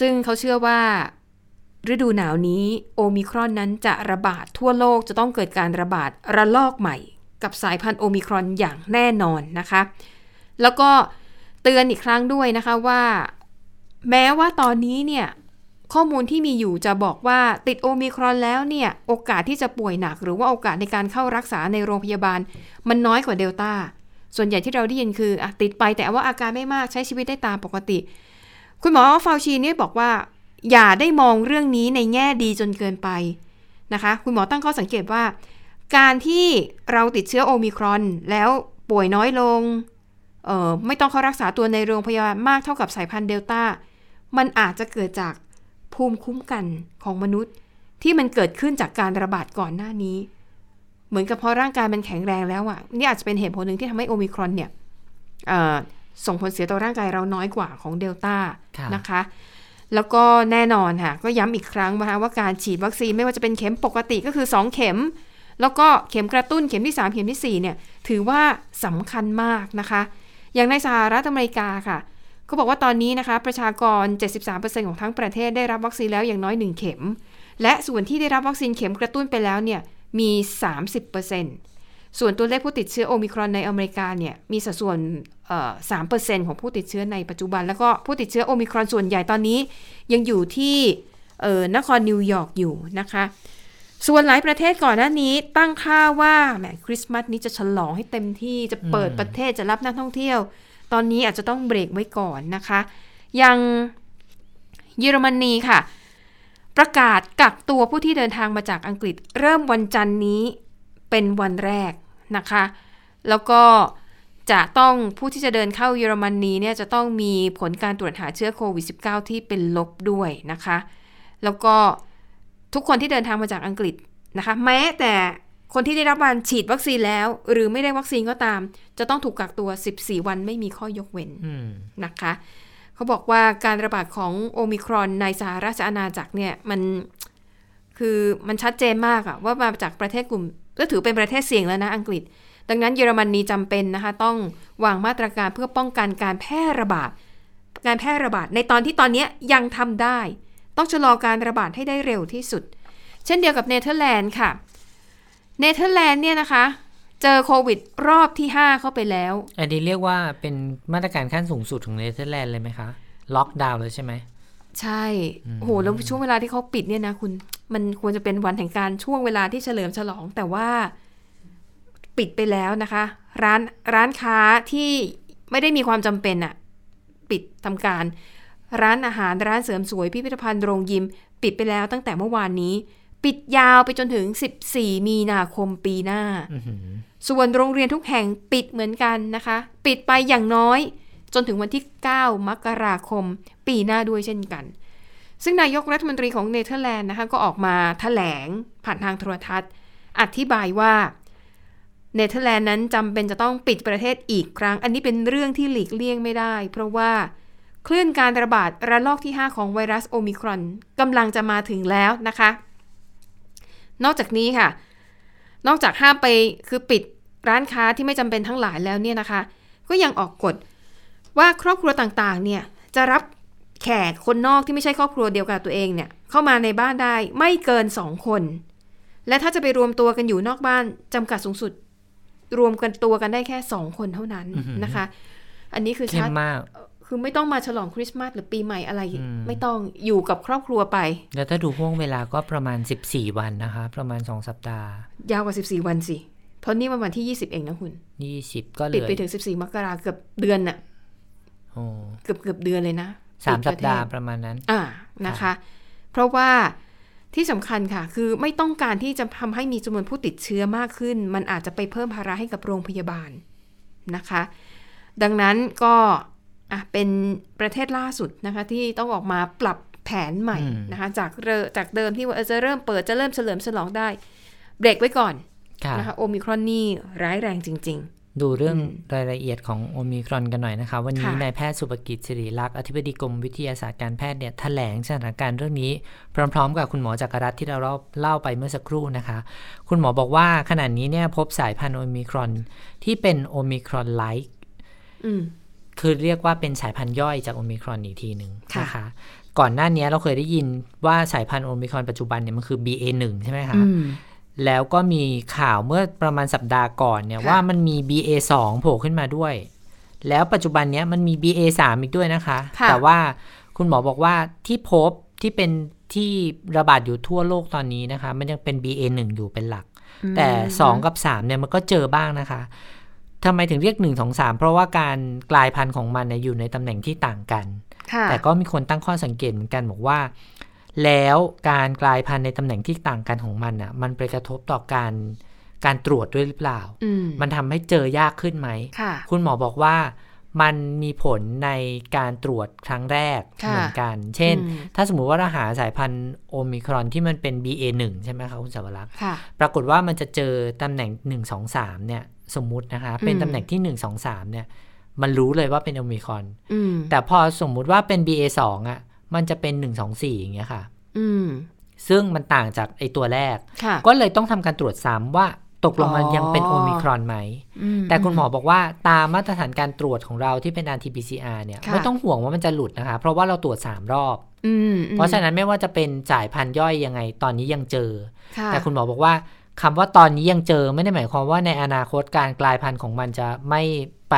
ซึ่งเขาเชื่อว่าฤดูหนาวนี้โอมิครอนนั้นจะระบาดทั่วโลกจะต้องเกิดการระบาดระลอกใหม่ กับสายพันธุ์โอมิครอนอย่างแน่นอนนะคะ แล้วก็เตือนอีกครั้งด้วยนะคะว่า แม้ว่าตอนนี้เนี่ย ข้อมูลที่มีอยู่จะบอกว่าติดโอมิครอนแล้วเนี่ยโอกาสที่จะป่วยหนัก หรือว่าโอกาสในการเข้ารักษาในโรงพยาบาล มันน้อยกว่าเดลต้าส่วนใหญ่ที่เราได้ยินคืออติดไปแต่ว่าอาการไม่มากใช้ชีวิตได้ตามปกติ คุณหมอฟาวชีเนี่ยบอกว่า อย่าได้มองเรื่องนี้ในแง่ดีจนเกินไปนะคะ คุณหมอตั้งข้อสังเกตว่า การที่เราติดเชื้อโอมิครอน แล้วป่วยน้อยลงไม่ต้องเข้ารักษาตัวในโรงพยาบาลมากเท่ากับสายพันธุ์เดลต้ามันอาจจะเกิดจาก ภูมิคุ้มกันของมนุษย์ที่มันเกิดขึ้นจากการระบาดก่อนหน้านี้ เหมือนกับเพราะร่างกายมันแข็งแรงแล้วอะ่ะนี่อาจจะเป็นเหตุผลหนึ่งที่ทำให้โอมิครอนเนี่ยเอ่อส่งผลเสียต่อร่างกายเราน้อยกว่าของเดลต้าค่ะนะคะ แล้วก็แน่นอนค่ะ ก็ย้ำอีกครั้งนะคะว่าการฉีดวัคซีนไม่ว่าจะเป็นเข็มปกติก็คือ 2 เข็ม แล้วก็เข็มกระตุ้นเข็มที่ 3 เข็มทีสี่4เนี่ยถือว่าสำคัญมากนะคะ อย่างในสหรัฐอเมริกาค่ะ เขาบอกว่าตอนนี้นะคะ ประชากร 73%ของทั้งประเทศได้รับวัคซีนแล้วอย่างน้อย 1 เข็ม และส่วนที่ได้รับวัคซีนเข็มกระตุ้นไปแล้วเนี่ยมี 30%ส่วนตัวเลขผู้ติดเชื้อโอมิครอนในอเมริกาเนี่ยมีสัดส่วนเอ่อ3%ของผู้ติดเชื้อในปัจจุบัน แล้วก็ผู้ติดเชื้อโอมิครอนส่วนใหญ่ตอนนี้ ยังอยู่ที่เอ่อนครนิวยอร์กอยู่นะคะ ส่วนหลายประเทศก่อนหน้านี้ตั้งท่าว่าแหมคริสต์มาสนี้จะฉลองให้เต็มที่จะเปิดอืมประเทศจะรับนักท่องเที่ยว ตอนนี้อาจจะต้องเบรกไว้ก่อนนะคะอย่างเยอรมนีค่ะ ประกาศกักตัวผู้ที่เดินทางมาจากอังกฤษ เริ่มวันจันทร์นี้เป็นวันแรกนะคะ แล้วก็จะต้องผู้ที่จะเดินเข้าเยอรมนีเนี่ยจะต้องมีผลการตรวจหาเชื้อโควิด -19 ที่เป็นลบด้วยนะคะ แล้วก็ทุกคนที่เดินทางมาจากอังกฤษนะคะ แม้แต่ คนที่ได้รับการฉีดวัคซีนแล้ว หรือไม่ได้วัคซีนก็ตาม จะต้องถูกกักตัว 14 วันไม่มีข้อยกเว้นอืมนะคะ เขาบอกว่าการระบาดของโอมิครอนในสหราชอาณาจักรเนี่ยมันคือมันชัดเจนมากอะว่ามาจากประเทศกลุ่มก็ถือเป็นประเทศเสี่ยงแล้วนะอังกฤษ ดังนั้นเยอรมนีจำเป็นนะคะ ต้องวางมาตรการเพื่อป้องกันการแพร่ระบาด การแพร่ระบาดในตอนที่ตอนเนี้ยยังทำได้ ต้องชะลอการระบาดให้ได้เร็วที่สุด เช่นเดียวกับเนเธอร์แลนด์ค่ะ เนเธอร์แลนด์เนี่ยนะคะ เจอโควิดรอบที่ 5 เข้าไปแล้ว อันนี้เรียกว่าเป็นมาตรการขั้นสูงสุดของเนเธอร์แลนด์เลยไหมคะ ล็อกดาวน์เลยใช่ไหม ใช่โอ้โหแล้วช่วงเวลาที่เขาปิดเนี่ยนะคุณ มันควรจะเป็นวันแห่งการช่วงเวลาที่เฉลิมฉลอง แต่ว่าปิดไปแล้วนะคะ ร้านร้านค้าที่ไม่ได้มีความจำเป็นอะปิดทำการ ร้านอาหารร้านเสริมสวยพิพิธภัณฑ์โรงยิม ปิดไปแล้วตั้งแต่เมื่อวานนี้ ปิดยาวไปจนถึง 14 มีนาคมปีหน้าอื้อหือส่วนโรงเรียนทุกแห่งปิดเหมือนกันนะคะ ปิดไปอย่างน้อย จนถึงวันที่ 9 มกราคม ปีหน้าด้วยเช่นกัน ซึ่งนายกรัฐมนตรีของเนเธอร์แลนด์นะคะก็ออกมาแถลงผ่านทางโทรทัศน์ อธิบายว่าเนเธอร์แลนด์นั้นจำเป็นจะต้องปิดประเทศอีกครั้ง อันนี้เป็นเรื่องที่หลีกเลี่ยงไม่ได้ เพราะว่าคลื่นการระบาดระลอกที่ 5 ของไวรัสโอมิครอนกำลังจะมาถึงแล้วนะคะ นอกจากนี้ค่ะ นอกจากห้ามไปคือปิดร้านค้าที่ไม่จำเป็นทั้งหลายแล้วเนี่ยนะคะ ก็ยังออกกฎว่าครอบครัวต่างๆ เนี่ยจะรับแขกคนนอกที่ไม่ใช่ครอบครัวเดียวกับตัวเองเนี่ยเข้ามาในบ้านได้ไม่เกินสองคน และถ้าจะไปรวมตัวกันอยู่นอกบ้านจำกัดสูงสุด รวมกันตัวกันได้แค่สองคนเท่านั้นนะคะ อันนี้คือเข้ชัดมมาก คือไม่ต้องมาฉลองคริสต์มาสหรือปีใหม่อะไรอืมไม่ต้องอยู่กับครอบครัวไป แล้วถ้าดูห่วงเวลาก็ประมาณ 14 วันนะคะ ประมาณ 2 สัปดาห์ ยาวกว่า 14 วันสิ เพราะนี่มันวันที่ 20 เองนะคุณ20 ก็เหปิลืดอไปถึง 14 มกราเกือบเดือนน่ะโอ้เกือบเกือบเดือนเลยนะสามปิสัปประเทศดาห์ประมาณนั้น อ่านะคะ เพราะว่าที่สำคัญค่ะ คือไม่ต้องการที่จะทำให้มีจำนวนผู้ติดเชื้อมากขึ้น มันอาจจะไปเพิ่มภาระให้กับโรงพยาบาลนะคะ ดังนั้นก็ อะเป็นประเทศล่าสุดนะคะที่ต้องออกมาปรับแผนใหม่อืมนะคะจากเรจากเดิมที่ว่าเออจะเริ่มเปิดจะเริ่มเฉลิมฉลองได้ เบรกไว้ก่อนค่ะนะคะโอมิครอนนี่ร้ายแรงจริงดูเรื่องอืมรายละเอียดของโอมิครอนกันหน่อยนะคะ วันนี้ค่ะนายแพทย์สุภกิจสิริลักษณ์อธิบดีกรมวิทยาศาสตร์การแพทย์เนี่ยแถลงสถานการณ์เรื่องนี้ พร้อม ๆ กับคุณหมอจักรรัตน์ที่เราเล่าเล่าไปเมื่อสักครู่นะคะ คุณหมอบอกว่าขณะนี้เนี่ยพบสายพันธุ์โอมิครอนที่เป็นโอมิครอนไลท์ๆอืม คือเรียกว่าเป็นสายพันธุ์ย่อยจากโอมิครอนอีกทีหนึ่งค่ะนะคะก่อนหน้านี้เราเคยได้ยินว่าสายพันธุ์โอมิครอนปัจจุบันเนี่ยมันคือ BA1 ใช่ไหมคะอืมแล้วก็มีข่าวเมื่อประมาณสัปดาห์ก่อนเนี่ยค่ะว่ามันมี BA2 โผล่ขึ้นมาด้วย แล้วปัจจุบันเนี้ยมันมี BA3 อีกด้วยนะคะค่ะแต่ว่าคุณหมอบอกว่าที่พบที่เป็นที่ระบาดอยู่ทั่วโลกตอนนี้นะคะ มันยังเป็น BA1 อยู่เป็นหลัก แต่ 2 กับ 3เนี่ยมันก็เจอบ้างนะคะ ทำไมถึงเรียก1 2 3เพราะว่าการกลายพันธุ์ของมันเนี่ยอยู่ในตำแหน่งที่ต่างกันค่ะแต่ก็มีคนตั้งข้อสังเกตเหมือนกันบอกว่า แล้วการกลายพันธุ์ในตำแหน่งที่ต่างกันของมันอะ มันไปกระทบต่อการการตรวจด้วยหรือเปล่าอืมมันทำให้เจอยากขึ้นไหมค่ะคุณหมอบอกว่ามันมีผลในการตรวจครั้งแรกค่ะเหมือนกัน เช่นอืมถ้าสมมุติว่าเราหาสายพันธุ์โอมิครอนที่มันเป็น BA1 ใช่ไหมคะคุณสาวรักษ์ค่ะปรากฏว่ามันจะเจอตำแหน่ง 1 2 3เนี่ย สมมุตินะคะ เป็นอืมตำแหน่งที่1 2 3เนี่ย มันรู้เลยว่าเป็นโอมิครอนอืมแต่พอสมมุติว่าเป็น BA2 อะ มันจะเป็น1 2 4อย่างเงี้ยค่ะอืมซึ่งมันต่างจากไอตัวแรกค่ะก็เลยต้องทำการตรวจซ้ำว่าตกลงมันอ๋อยังเป็นโอมิครอนไหม แต่คุณหมอบอกว่าตามมาตรฐานการตรวจของเราที่เป็น RT-PCR เนี่ยค่ะไม่ต้องห่วงว่ามันจะหลุดนะคะ เพราะว่าเราตรวจ 3 รอบอืมเพราะฉะนั้นไม่ว่าจะเป็นสายพันธุ์ย่อยยังไง ตอนนี้ยังเจอค่ะแต่คุณหมอบอกว่า คำว่าตอนนี้ยังเจอไม่ได้หมายความว่าในอนาคตการกลายพันธุ์ของมันจะไม่ไป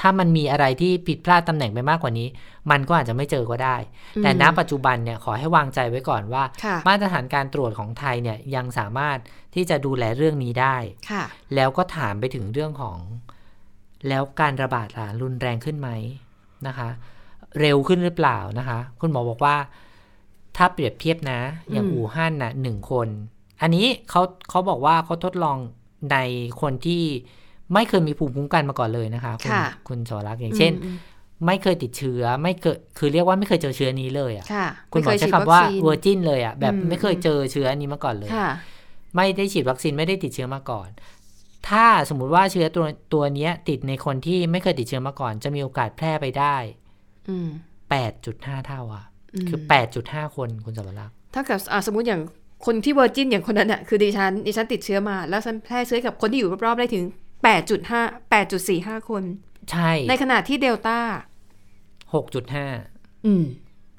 ถ้ามันมีอะไรที่ผิดพลาดตำแหน่งไปมากกว่านี้ มันก็อาจจะไม่เจอก็ได้ แต่ณปัจจุบันเนี่ยขอให้วางใจไว้ก่อนว่าค่ะมาตรฐานการตรวจของไทยเนี่ยยังสามารถที่จะดูแลเรื่องนี้ได้ค่ะแล้วก็ถามไปถึงเรื่องของ แล้วการระบาดล่ะรุนแรงขึ้นไหมนะคะ เร็วขึ้นหรือเปล่านะคะ คุณหมอบอกว่า ถ้าเปรียบเทียบนะ อย่างอืมอู่ฮั่นน่ะหนึ่งคน อันนี้เขาเขาบอกว่าเขาทดลองในคนที่ไม่เคยมีภูมิคุ้มกันมาก่อนเลยนะคะณค่ะคุณสวรักษ์อย่างเช่นอืมไม่เคยติดเชื้อไม่เคยคือเรียกว่าไม่เคยเจอเชื้อนี้เลยอะค่ะคุณหมอไเยใช้ฉีดคำว่าวัคซีนเวอร์จินเลยอะแบบอืมไม่เคยเจอเชื้อนี้มาก่อนเลยค่ะไม่ได้ฉีดวัคซีนไม่ได้ติดเชื้อมาก่อน ถ้าสมมุติว่าเชื้อตัวตัวเนี้ยติดในคนที่ไม่เคยติดเชื้อมาก่อน จะมีโอกาสแพร่ไปได้อืม8.5เท่าอะคือ8.5คนคุณสวรักษ์ถ้ากับอ่าสมมติอย่าง คนที่ virgin อย่างคนนั้นอะคือดิฉันดิฉันติดเชื้อมา แล้วฉันแพร่เชื้อกับคนที่อยู่รอบๆได้ถึง 8.5 8.45 คน ใช่ ในขณะที่เดลต้า6.5 อืม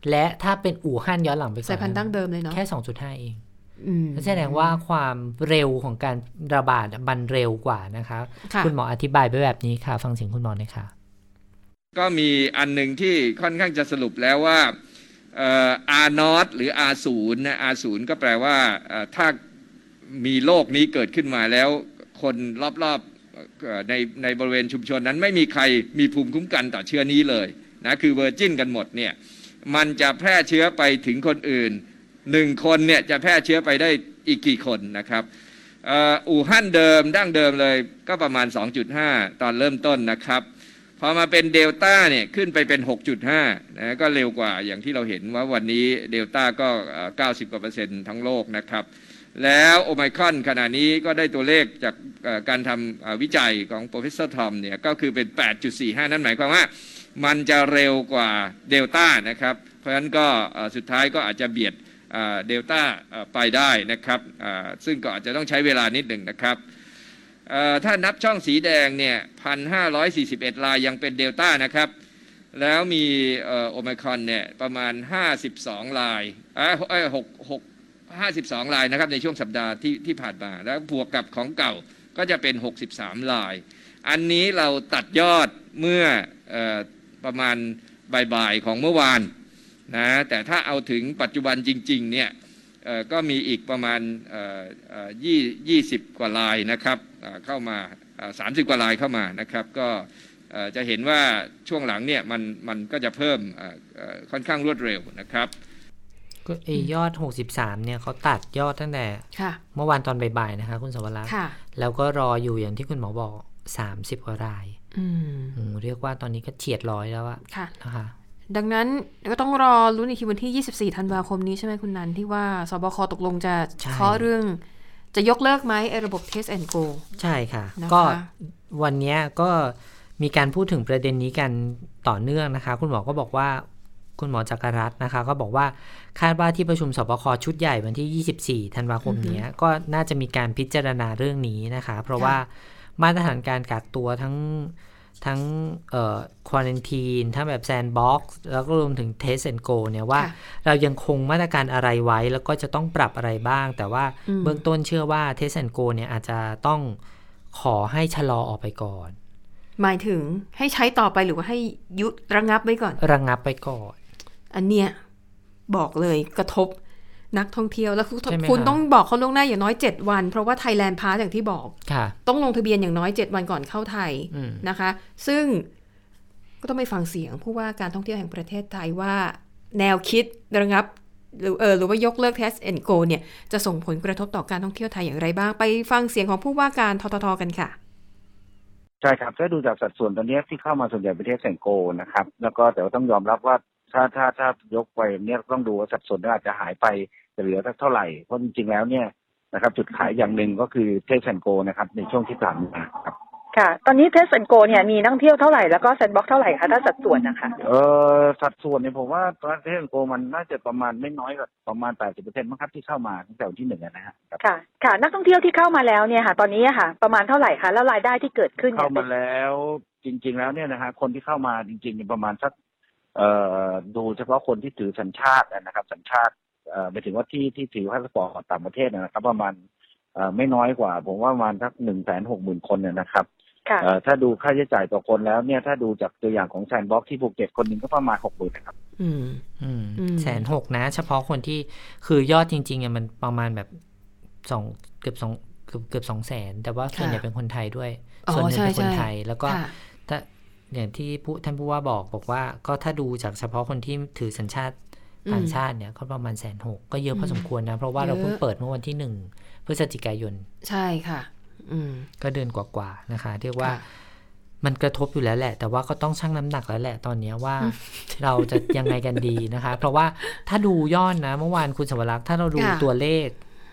และถ้าเป็นอู่ฮั่นย้อนหลังไปก่อนสายพันธุ์ดั้งเดิมเลยเนาะแค่ 2.5 เองอืมนั่นแสดงว่าความเร็วของการระบาดอะมันเร็วกว่านะคะค่ะคุณหมออธิบายไปแบบนี้ค่ะ ฟังเสียงคุณหมอหน่อยค่ะ ก็มีอันหนึ่งที่ค่อนข้างจะสรุปแล้วว่าเอ่อ R นอตหรือ R ศูนย์นะ R ศูนย์ก็แปลว่าถ้ามีโรคนี้เกิดขึ้นมาแล้ว คนรอบๆในในบริเวณชุมชนนั้นไม่มีใครมีภูมิคุ้มกันต่อเชื้อนี้เลยนะคือเวอร์จินกันหมดเนี่ยมันจะแพร่เชื้อไปถึงคนอื่นหนึ่งคนเนี่ยจะแพร่เชื้อไปได้อีกกี่คนนะครับอู่ฮั่นเดิมดั้งเดิมเลยก็ประมาณ 2.5 ตอนเริ่มต้นนะครับ พอมาเป็นเดลต้าเนี่ยขึ้นไปเป็น 6.5นะก็เร็วกว่าอย่างที่เราเห็นว่าวันนี้เดลต้าก็ 90 กว่าเปอร์เซ็นต์ทั้งโลกนะครับ แล้วโอไมครอนขณะนี้ก็ได้ตัวเลขจากการทำวิจัยของ Professor Tom เนี่ยก็คือเป็น 8.45 นั่นหมายความว่ามันจะเร็วกว่าเดลต้านะครับ เพราะฉะนั้นก็สุดท้ายก็อาจจะเบียดเดลต้าไปได้นะครับซึ่งก็อาจจะต้องใช้เวลานิดหนึ่งนะครับ ถ้านับช่องสีแดงเนี่ยพันห้าร้อยสี่สิบเอ็ดรายยังเป็นเดลต้านะครับ แล้วมีโอไมครอนเนี่ยประมาณ52รายเอ้ยอ้ยหกหกห้าสิบสองรายนะครับในช่วงสัปดาห์ที่ที่ผ่านมา แล้วบวกกับของเก่าก็จะเป็น63ราย อันนี้เราตัดยอดเมื่อออประมาณบ่ายๆของเมื่อวานนะแต่ถ้าเอาถึงปัจจุบันจริงๆเนี่ย ก็มีอีกประมาณเอ่อเอ่อยี่ยี่สิบกว่าลายนะครับเอ่อเข้ามาสามสิบกว่าลายเข้ามานะครับก็เอ่อจะเห็นว่าช่วงหลังเนี่ยมันมันก็จะเพิ่มเอ่อเอ่อค่อนข้างรวดเร็วนะครับก็ไอยอด 63 เนี่ยเขาตัดยอดตั้งแต่ค่ะเมื่อวานตอนบ่ายๆนะคะคุณสวรักษ์ค่ะแล้วก็รออยู่อย่างที่คุณหมอบอก 30 กว่ารายอืมอืมเรียกว่าตอนนี้ก็เฉียดร้อยแล้วอะค่ะนะคะ ดังนั้นก็ต้องรอรุ้นอีกทีวันที่ 24 ธันวาคมนี้ใช่ไหมคุณนันที่ว่าสบคตกลงจะใช่เคาะเรื่อง จะยกเลิกไหมไอ้ระบบ Test and Go ใช่ค่ะนะคะก็วันเนี้ยก็มีการพูดถึงประเด็นนี้กันต่อเนื่องนะคะ คุณหมอก็บอกว่าคุณหมอจักรรัตน์นะคะ ก็บอกว่าคาดว่าที่ประชุมสบคชุดใหญ่วันที่ 24 ธันวาคมเนี้ยก็น่าจะมีการพิจารณาเรื่องนี้นะคะ เพราะว่ามาตรฐานการกักตัวทั้ง ทั้งเอ่อ quarantine ทั้งแบบ Sandbox แล้วก็รวมถึง Test and Go เนี่ยว่าค่ะเรายังคงมาตรการอะไรไว้แล้วก็จะต้องปรับอะไรบ้าง แต่ว่าอืมเบื้องต้นเชื่อว่า Test and Go เนี่ยอาจจะต้องขอให้ชะลอออกไปก่อน หมายถึงให้ใช้ต่อไปหรือว่าให้หยุดระงับไว้ก่อน ระงับไปก่อน อันเนี้ยบอกเลยกระทบ นักท่องเที่ยวแล้วคุณใช่ไหมคุณคะต้องบอกเขาล่วงหน้าอย่างน้อย 7 วัน เพราะว่า Thailand Pass อย่างที่บอกค่ะต้องลงทะเบียนอย่างน้อย 7 วันก่อนเข้าไทยอืมนะคะ ซึ่งก็ต้องไปฟังเสียงผู้ว่าการท่องเที่ยวแห่งประเทศไทยว่าแนวคิดระงับหรือเออหรือว่ายกเลิก Test and Go เนี่ยจะส่งผลกระทบต่อการท่องเที่ยวไทยอย่างไรบ้าง ไปฟังเสียงของผู้ว่าการทททกันค่ะใช่ครับถ้าดูจากสัดส่วนตอนนี้ที่เข้ามาส่วนใหญ่ประเทศเซงโกนะครับ แล้วก็แต่ว่าต้องยอมรับว่า ถ้าถ้าถ้ายกไปเนี่ยต้องดูว่าสัดส่วนอาจจะหายไปจะเหลือสักเท่าไหร่เพราะจริงๆแล้วเนี่ยนะครับ จุดขายอย่างหนึ่งก็คือ Test and Go นะครับ ในช่วงที่ผ่านมาครับค่ะ ตอนนี้ Test and Go เนี่ยมีนักท่องเที่ยวเท่าไหร่แล้วก็ Sandbox เท่าไหร่คะถ้าสัดส่วนนะคะเออสัดส่วนเนี่ยผมว่าประเทศเซนโกมันน่าจะประมาณไม่น้อยกว่าประมาณ80%มั้งครับที่เข้ามาตั้งแต่วันที่หนึ่งอะนะฮะครับค่ะ ค่ะ นักท่องเที่ยวที่เข้ามาแล้วเนี่ยค่ะ ตอนนี้อะค่ะ ประมาณเท่าไหร่คะแล้วรายได้ที่เกิดขึ้นเนี่เข้ายเป็มานแล้วจริง ๆ แล้วเนี่ยนะฮะคนที่เข้ามาจริงๆเนี่ยประมาณสักเอ่อ ดูเฉพาะคนที่ถือสัญชาตินะครับ สัญชาติเอ่อหมายถึงว่าที่ที่ถือพาสปอร์ตต่างประเทศนะครับ ประมาณเอ่อไม่น้อยกว่า ผมว่าประมาณสักหนึ่งแสนหกหมื่นคนเนี่ยนะครับค่ะเอ่อถ้าดูค่าใช้จ่ายต่อคนแล้วเนี่ยถ้าดูจากตัวอย่างของ Sandbox ที่ภูเก็ตคนหนึ่งก็ประมาณหกหมื่นนะครับอืมอืมอืมแสนหกนะ เฉพาะคนที่คือยอดจริงๆอะมันประมาณแบบสองเกือบสองเกือบเกือบสองแสนแต่ว่าส่วนใหญ่เป็นคนไทยด้วยอ๋อส่วนหนึ่งเป็นคนใช่ไทยแล้วก็ค่ะถ้า อย่างที่ผู้ท่านผู้ว่าบอกบอกว่า ก็ถ้าดูจากเฉพาะคนที่ถือสัญชาติต่างชาติเนี่ยก็ประมาณแสนหกก็เยอะพอสมควรนะ เพราะว่าเราเพิ่งเปิดเมื่อวันที่หนึ่งพฤศจิกายน ใช่ค่ะ อืมก็เดือนกว่าๆนะคะ เรียกว่าค่ะมันกระทบอยู่แล้วแหละ แต่ว่าก็ต้องชั่งน้ำหนักแล้วแหละตอนเนี้ยว่าเราจะยังไงกันดีนะคะ เพราะว่าถ้าดูยอดนะ เมื่อวานคุณสวรักษ์ถ้าเราดูค่ะตัวเลข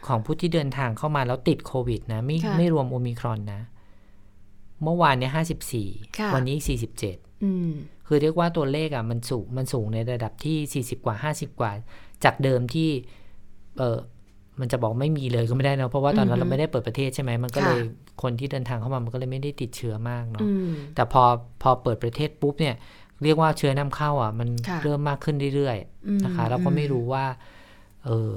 ของผู้ที่เดินทางเข้ามาแล้วติดโควิดนะ ไม่ค่ะไม่รวมโอมิครอนนะ เมื่อวานเนี่ยห้าสิบสี่ค่ะวันนี้สี่สิบเจ็ดอืมคือเรียกว่าตัวเลขอะมันสูงมันสูงในระดับที่40กว่า50กว่า จากเดิมที่ เออมันจะบอกไม่มีเลยก็ไม่ได้นะเพราะว่าตอนนั้อืนอฮึเราไม่ได้เปิดประเทศใช่ไหมมันก็เลยค่ะคนที่เดินทางเข้ามามันก็เลยไม่ได้ติดเชื้อมากเนาะอืมแต่พอพอเปิดประเทศปุ๊บเนี่ย เรียกว่าเชื้อนำเข้าอะ มันค่ะเริ่มมากขึ้นเรื่อยอืมๆนะคะเราก็อืมไม่รู้ว่า เออ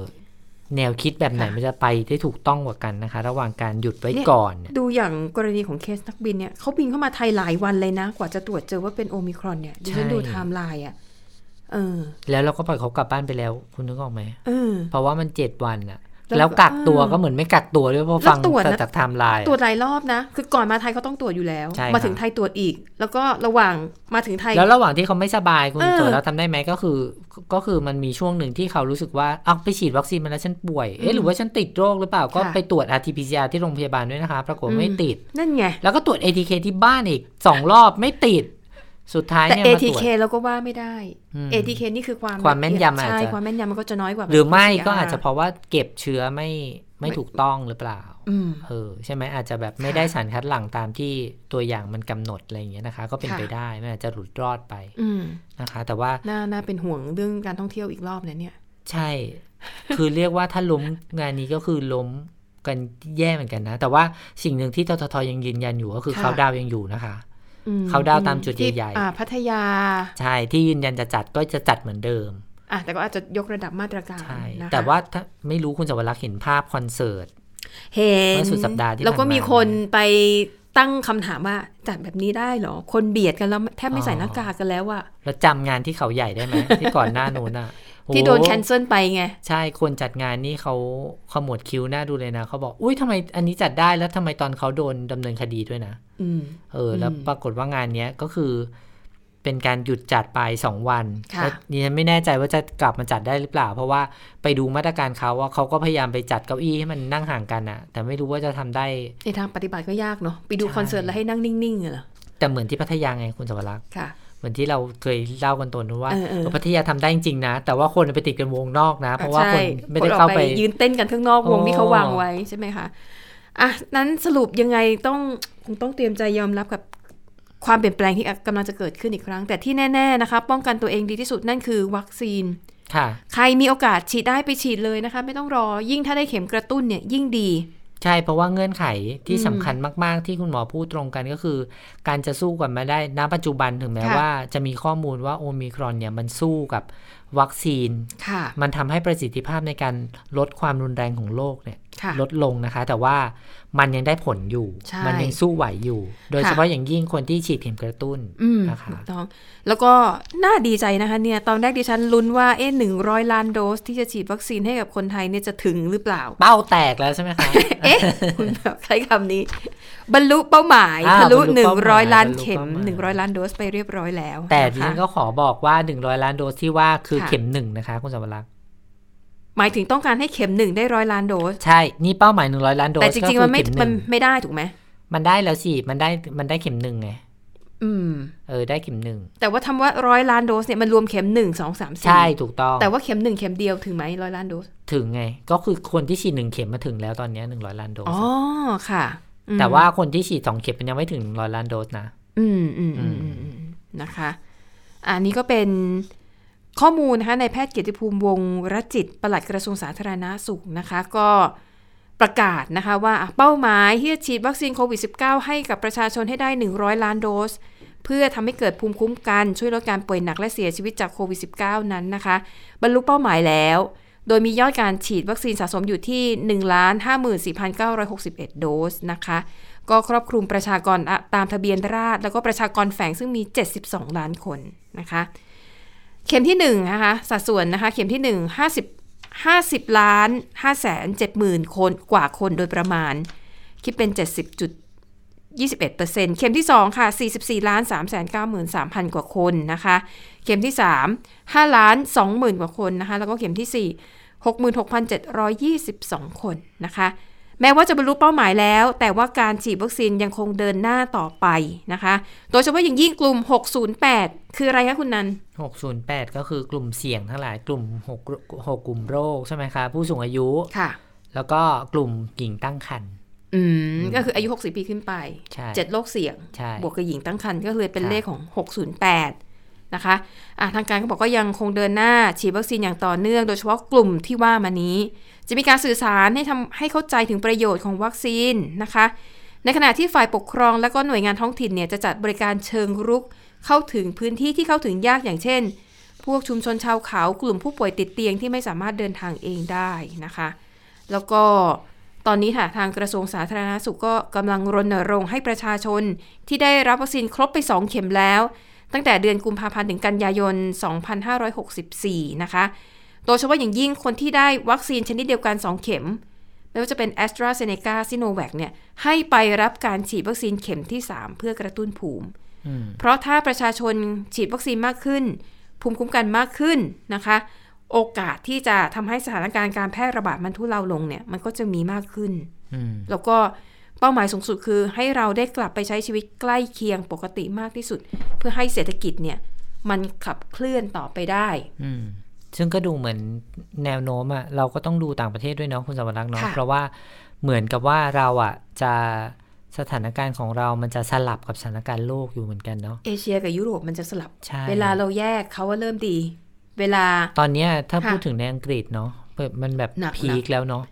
แนวคิดแบบไหนค่ะมันจะไปได้ถูกต้องกว่ากันนะคะ ระหว่างการหยุดไว้เนี่ยก่อนเนี่ยดูอย่างกรณีของเคสนักบินเนี่ยเขาบินเข้ามาไทยหลายวันเลยนะ กว่าจะตรวจเจอว่าเป็นโอมิครอนเนี่ยดิฉันใช่ดูไทม์ไลน์อะเออ แล้วเราก็ปล่อยเขากลับบ้านไปแล้ว คุณนึกออกไหมเออเพราะว่ามันเจ็ดวันอะ แล้วแล้วกักตัวเออก็เหมือนไม่กักตัวด้วยเพราะแล้วฟังตรวจนะจากไทม์ไลน์ตรวจหลายรอบนะ คือก่อนมาไทยเขาต้องตรวจอยู่แล้วใช่มาถึงครับไทยตรวจอีก แล้วก็ระหว่างมาถึงไทย แล้วระหว่างที่เขาไม่สบายคุณเออตรวจแล้วทำได้ไหมก็คือ ก็คือมันมีช่วงหนึ่งที่เขารู้สึกว่าอ้าวไปฉีดวัคซีนมาแล้วฉันป่วยเอ๊ะหรือว่าฉันติดโรคหรือเปล่าก็ค่ะไปตรวจ RT-PCR ที่โรงพยาบาลด้วยนะคะปรากฏไม่อืมติดนั่นไงแล้วก็ตรวจ ATK ที่บ้านอีกสองรอบไม่ติด สุดท้ายแต่เนี่ยมาตรวจ ATK เราก็ว่าไม่ได้อืม ATK นี่คือความความแม่นยำอาจจะใช่ความแม่นยำมันก็จะน้อยกว่า หรือไม่แบบก็อาจ PCR จะเพราะว่าเก็บเชื้อไม่ไม่ถูกต้องหรือเปล่าอืมเออใช่ไหมอาจจะแบบไม่ค่ะได้สารคัดหลั่งตามที่ตัวอย่างมันกำหนดอะไรอย่างเงี้ยนะคะ ก็เป็นค่ะไปได้มันอาจจะหลุดรอดไปอืมนะคะ แต่ว่าน่าน่าเป็นห่วงเรื่องการท่องเที่ยวอีกรอบนะเนี่ย ใช่ คือเรียกว่าถ้าล้มงานนี้ก็คือล้มกันแย่เหมือนกันนะ แต่ว่าสิ่งหนึ่งที่ทททยังยืนยันอยู่ก็คือค่ะเขาดาวน์ยังอยู่นะคะอืม เขาดาวน์ตามจุดที่ใหญ่ๆอ่าพัทยา ใช่ที่ยืนยันจะจัดก็จะจัดเหมือนเดิมอะแต่ก็อาจจะยกระดับมาตรการใช่นะคะแต่ว่าถ้าไม่รู้คุณสวรักษ์เห็นภาพคอนเสิร์ตเห็นเมื่อสุดสัปดาห์ที่แล้วก็ผ่านมามีมีคนไปตั้งคำถามว่าจัดแบบนี้ได้เหรอ คนเบียดกันแล้วแทบไม่ใส่หน้ากากกันแล้วอะแล้วจำงานที่เขาใหญ่ได้ไหมที่ก่อนหน้านู้นอะ ที่โดนหแคนเซิลไปไง ใช่คนจัดงานนี่เขาขมวดคิ้วหน้าดูเลยนะเขาบอก อุ้ยทำไมอันนี้จัดได้แล้วทำไมตอนเขาโดนดำเนินคดีด้วยนะอืมเออ แล้วอืมปรากฏว่างานเนี้ยก็คือ เป็นการหยุดจัดไปสองวันค่ะแล้วดิฉันไม่แน่ใจว่าจะกลับมาจัดได้หรือเปล่า เพราะว่าไปดูมาตรการเขาว่าเขาก็พยายามไปจัดเก้าอี้ให้มันนั่งห่างกันอะแต่ไม่รู้ว่าจะทำได้ในทางปฏิบัติก็ยากเนาะไปดูใช่คอนเสิร์ตแล้วให้นั่งนิ่งๆเหรอแต่เหมือนที่พัทยาไงคุณสวรักษ์ค่ะเห มือนที่เราเคยเล่ากันตัวนู้นว่าเออเออเออพัทยาทำได้จริงๆนะ แต่ว่าคนไปติดกันวงนอกนะ เพราะว่าใช่คนไม่ได้ออกเข้าไปยืนเต้นกันข้างนอกวงอ๋อที่เขาวางไว้ใช่ไหมคะอะนั้นสรุปยังไงต้องคงต้องเตรียมใจยอมรับกับความเปลี่ยนแปลงที่กำลังจะเกิดขึ้นอีกครั้ง แต่ที่แน่ๆนะคะป้องกันตัวเองดีที่สุดนั่นคือวัคซีนค่ะใครมีโอกาสฉีดได้ไปฉีดเลยนะคะ ไม่ต้องรอยิ่งถ้าได้เข็มกระตุ้นเนี่ยยิ่งดี ใช่ เพราะว่าเงื่อนไขที่อืมสำคัญมากๆ ที่คุณหมอพูดตรงกันก็คือ การจะสู้กันมาได้ณปัจจุบันถึงแม้ค่ะว่าจะมีข้อมูลว่าโอมิครอนเนี่ยมันสู้กับวัคซีนค่ะมันทำให้ประสิทธิภาพในการลดความรุนแรงของโรคเนี่ยค่ะลดลงนะคะ แต่ว่ามันยังได้ผลอยู่ใช่มันยังสู้ไหวอยู่ โดยค่ะเฉพาะอย่างยิ่งคนที่ฉีดเข็มกระตุ้นอืมนะคะถูกต้องแล้วก็น่าดีใจนะคะเนี่ยตอนแรกดิฉันลุ้นว่าเอ๊ะหนึ่งร้อยล้านโดสที่จะฉีดวัคซีนให้กับคนไทยเนี่ยจะถึงหรือเปล่า เป้าแตกแล้วใช่ไหมคะ เอ๊ะคุณแบบใช้คำนี้ บรรลุเป้าหมายอ่าทะลุบรรลุหนึ่งเป้าหร้มาอยยล้านบรรลุเข็มเป้าหมายหนึ่งร้อยล้านโดสไปเรียบร้อยแล้ว แต่ะดิคะฉันก็ขอบอกว่า100ล้านโดสที่ว่าคือค่ะเข็มหนึ่งนะคะ คุณสวรักษ์หมายถึงต้องการให้เข็มหนึ่งได้ร้อยล้านโดส ใช่ นี่เป้าหมาย100ล้านโดส แต่จริงๆ มันไม่ก็คือเข็มันหงไม่ได้ถูกไหม มันได้แล้วสิ มันได้มันได้เข็มหนึ่งไง อืม เออ ได้เข็มหนึ่ง แต่ว่าทำว่าร้อยล้านโดสเนี่ยมันรวมเข็มหนึ่งสองสามสี่ใช่ถูกต้อง แต่ว่าเข็มหนึ่งเข็มเดียวถึงไหมร้อยล้านโดส ถึงไง ก็คือคนที่ฉีดหนึ่งเข็มมาถึงแล้วตอนเนี้หนึ่งร้อยล้านโดส อ๋อ ค่ะอืม แต่ว่าคนที่ฉีดสองเข็มมันยังไม่ถึงร้อยล้านโดสนะ อืมอืมอืมอืมอืมนะคะ อันนี้ก็เป็นข้อมูลนะคะในแพทย์เกียรติภูมิวงศ์รจิตปลัดกระทรวงสาธารณาสุขนะคะ ก็ประกาศนะคะว่าอะเป้าหมายที่จะฉีดวัคซีนโควิด -19 ให้กับประชาชนให้ได้ 100 ล้านโดส เพื่อทำให้เกิดภูมิคุ้มกัน ช่วยลดการป่วยหนักและเสียชีวิตจากโควิด -19 นั้นนะคะ บรรลุเป้าหมายแล้ว โดยมียอดการฉีดวัคซีนสะสมอยู่ที่ 1 54,961 โดสนะคะ ก็ครอบคลุมประชากรตามทะเบียนราษฎร์แล้วก็ประชากรแฝงซึ่งมี 72 ล้านคนนะคะ เข็มที่1นะคะสัดส่วนนะคะเข็มที่ 1 50 50ล้าน5แสน7หมื่นคนกว่าคนโดยประมาณ คิดเป็น 70จุด 21%เข็มที่ 2 ค่ะ 44ล้าน3 9 3 0 0 กว่าคนนะคะ เข็มที่ 3 5 ล้าน2หมื่นกว่าคนนะคะ แล้วก็เข็มที่ 4 66,722 คนนะคะ แม้ว่าจะบรรลุเป้าหมายแล้ว แต่ว่าการฉีดวัคซีนยังคงเดินหน้าต่อไปนะคะ โดยเฉพาะอย่างยิ่งกลุ่ม 608 คืออะไรคะคุณนัน 608 ก็คือกลุ่มเสี่ยงทั้งหลายกลุ่ม6 6กลุ่มโรคใช่ไหมคะ ผู้สูงอายุ ค่ะ แล้วก็กลุ่มหญิงตั้งครรภ์ อืมก็คืออายุ 60 ปีขึ้นไปใช่7โรคเสี่ยงใช่บวกกับหญิงตั้งครรภ์ก็เลยเป็นครับเลขของ 608 นะคะอะทางการก็บอกก็ยังคงเดินหน้าฉีดวัคซีนอย่างต่อเนื่อง โดยเฉพาะกลุ่มที่ว่ามานี้ จะมีการสื่อสารให้ทำให้เข้าใจถึงประโยชน์ของวัคซีนนะคะ ในขณะที่ฝ่ายปกครองและก็หน่วยงานท้องถิ่นเนี่ยจะจัดบริการเชิงรุกเข้าถึงพื้นที่ที่เข้าถึงยากอย่างเช่น พวกชุมชนชาวเขากลุ่มผู้ป่วยติดเตียงที่ไม่สามารถเดินทางเองได้นะคะ แล้วก็ ตอนนี้ค่ะทางกระทรวงสาธารณสุขก็กำลังรณรงค์ให้ประชาชนที่ได้รับวัคซีนครบไป 2 เข็มแล้ว ตั้งแต่เดือนกุมภาพันธ์ถึงกันยายน 2564 นะคะ โดยเฉพาะอย่างยิ่งคนที่ได้วัคซีนชนิดเดียวกัน 2 เข็ม ไม่ว่าจะเป็น a s t r a z เซ e c a s i n o v a c เนี่ยให้ไปรับการฉีดวัคซีนเข็มที่ 3 เพื่อกระตุ้นภูมิอืมเพราะถ้าประชาชนฉีดวัคซีนมากขึ้น ภูมิคุ้มกันมากขึ้นนะคะ โอกาสที่จะทำให้สถานการณ์การแพร่ระบาดมันทุเลาลงเนี่ย มันก็จะมีมากขึ้นอืมแล้วก็เป้าหมายสูงสุดคือ ให้เราได้กลับไปใช้ชีวิตใกล้เคียงปกติมากที่สุด เพื่อให้เศรษฐกิจเนี่ย มันขับเคลื่อนต่อไปได้อืมซึ่งก็ดูเหมือนแนวโน้มอะเราก็ต้องดูต่างประเทศด้วยเนาะคุณสวรักษ์เนาะค่ะเพราะว่าเหมือนกับว่าเราอะจะสถานการณ์ของเรามันจะสลับกับสถานการณ์โลกอยู่เหมือนกันเนาะเอเชียกับยุโรปมันจะสลับใช่เวลาเราแยกเขาว่าเริ่มดี เวลา ตอนเนี้ยถ้าค่ะพูดถึงในอังกฤษเนาะแบบมันแบบหนักพีคแล้วเนาะ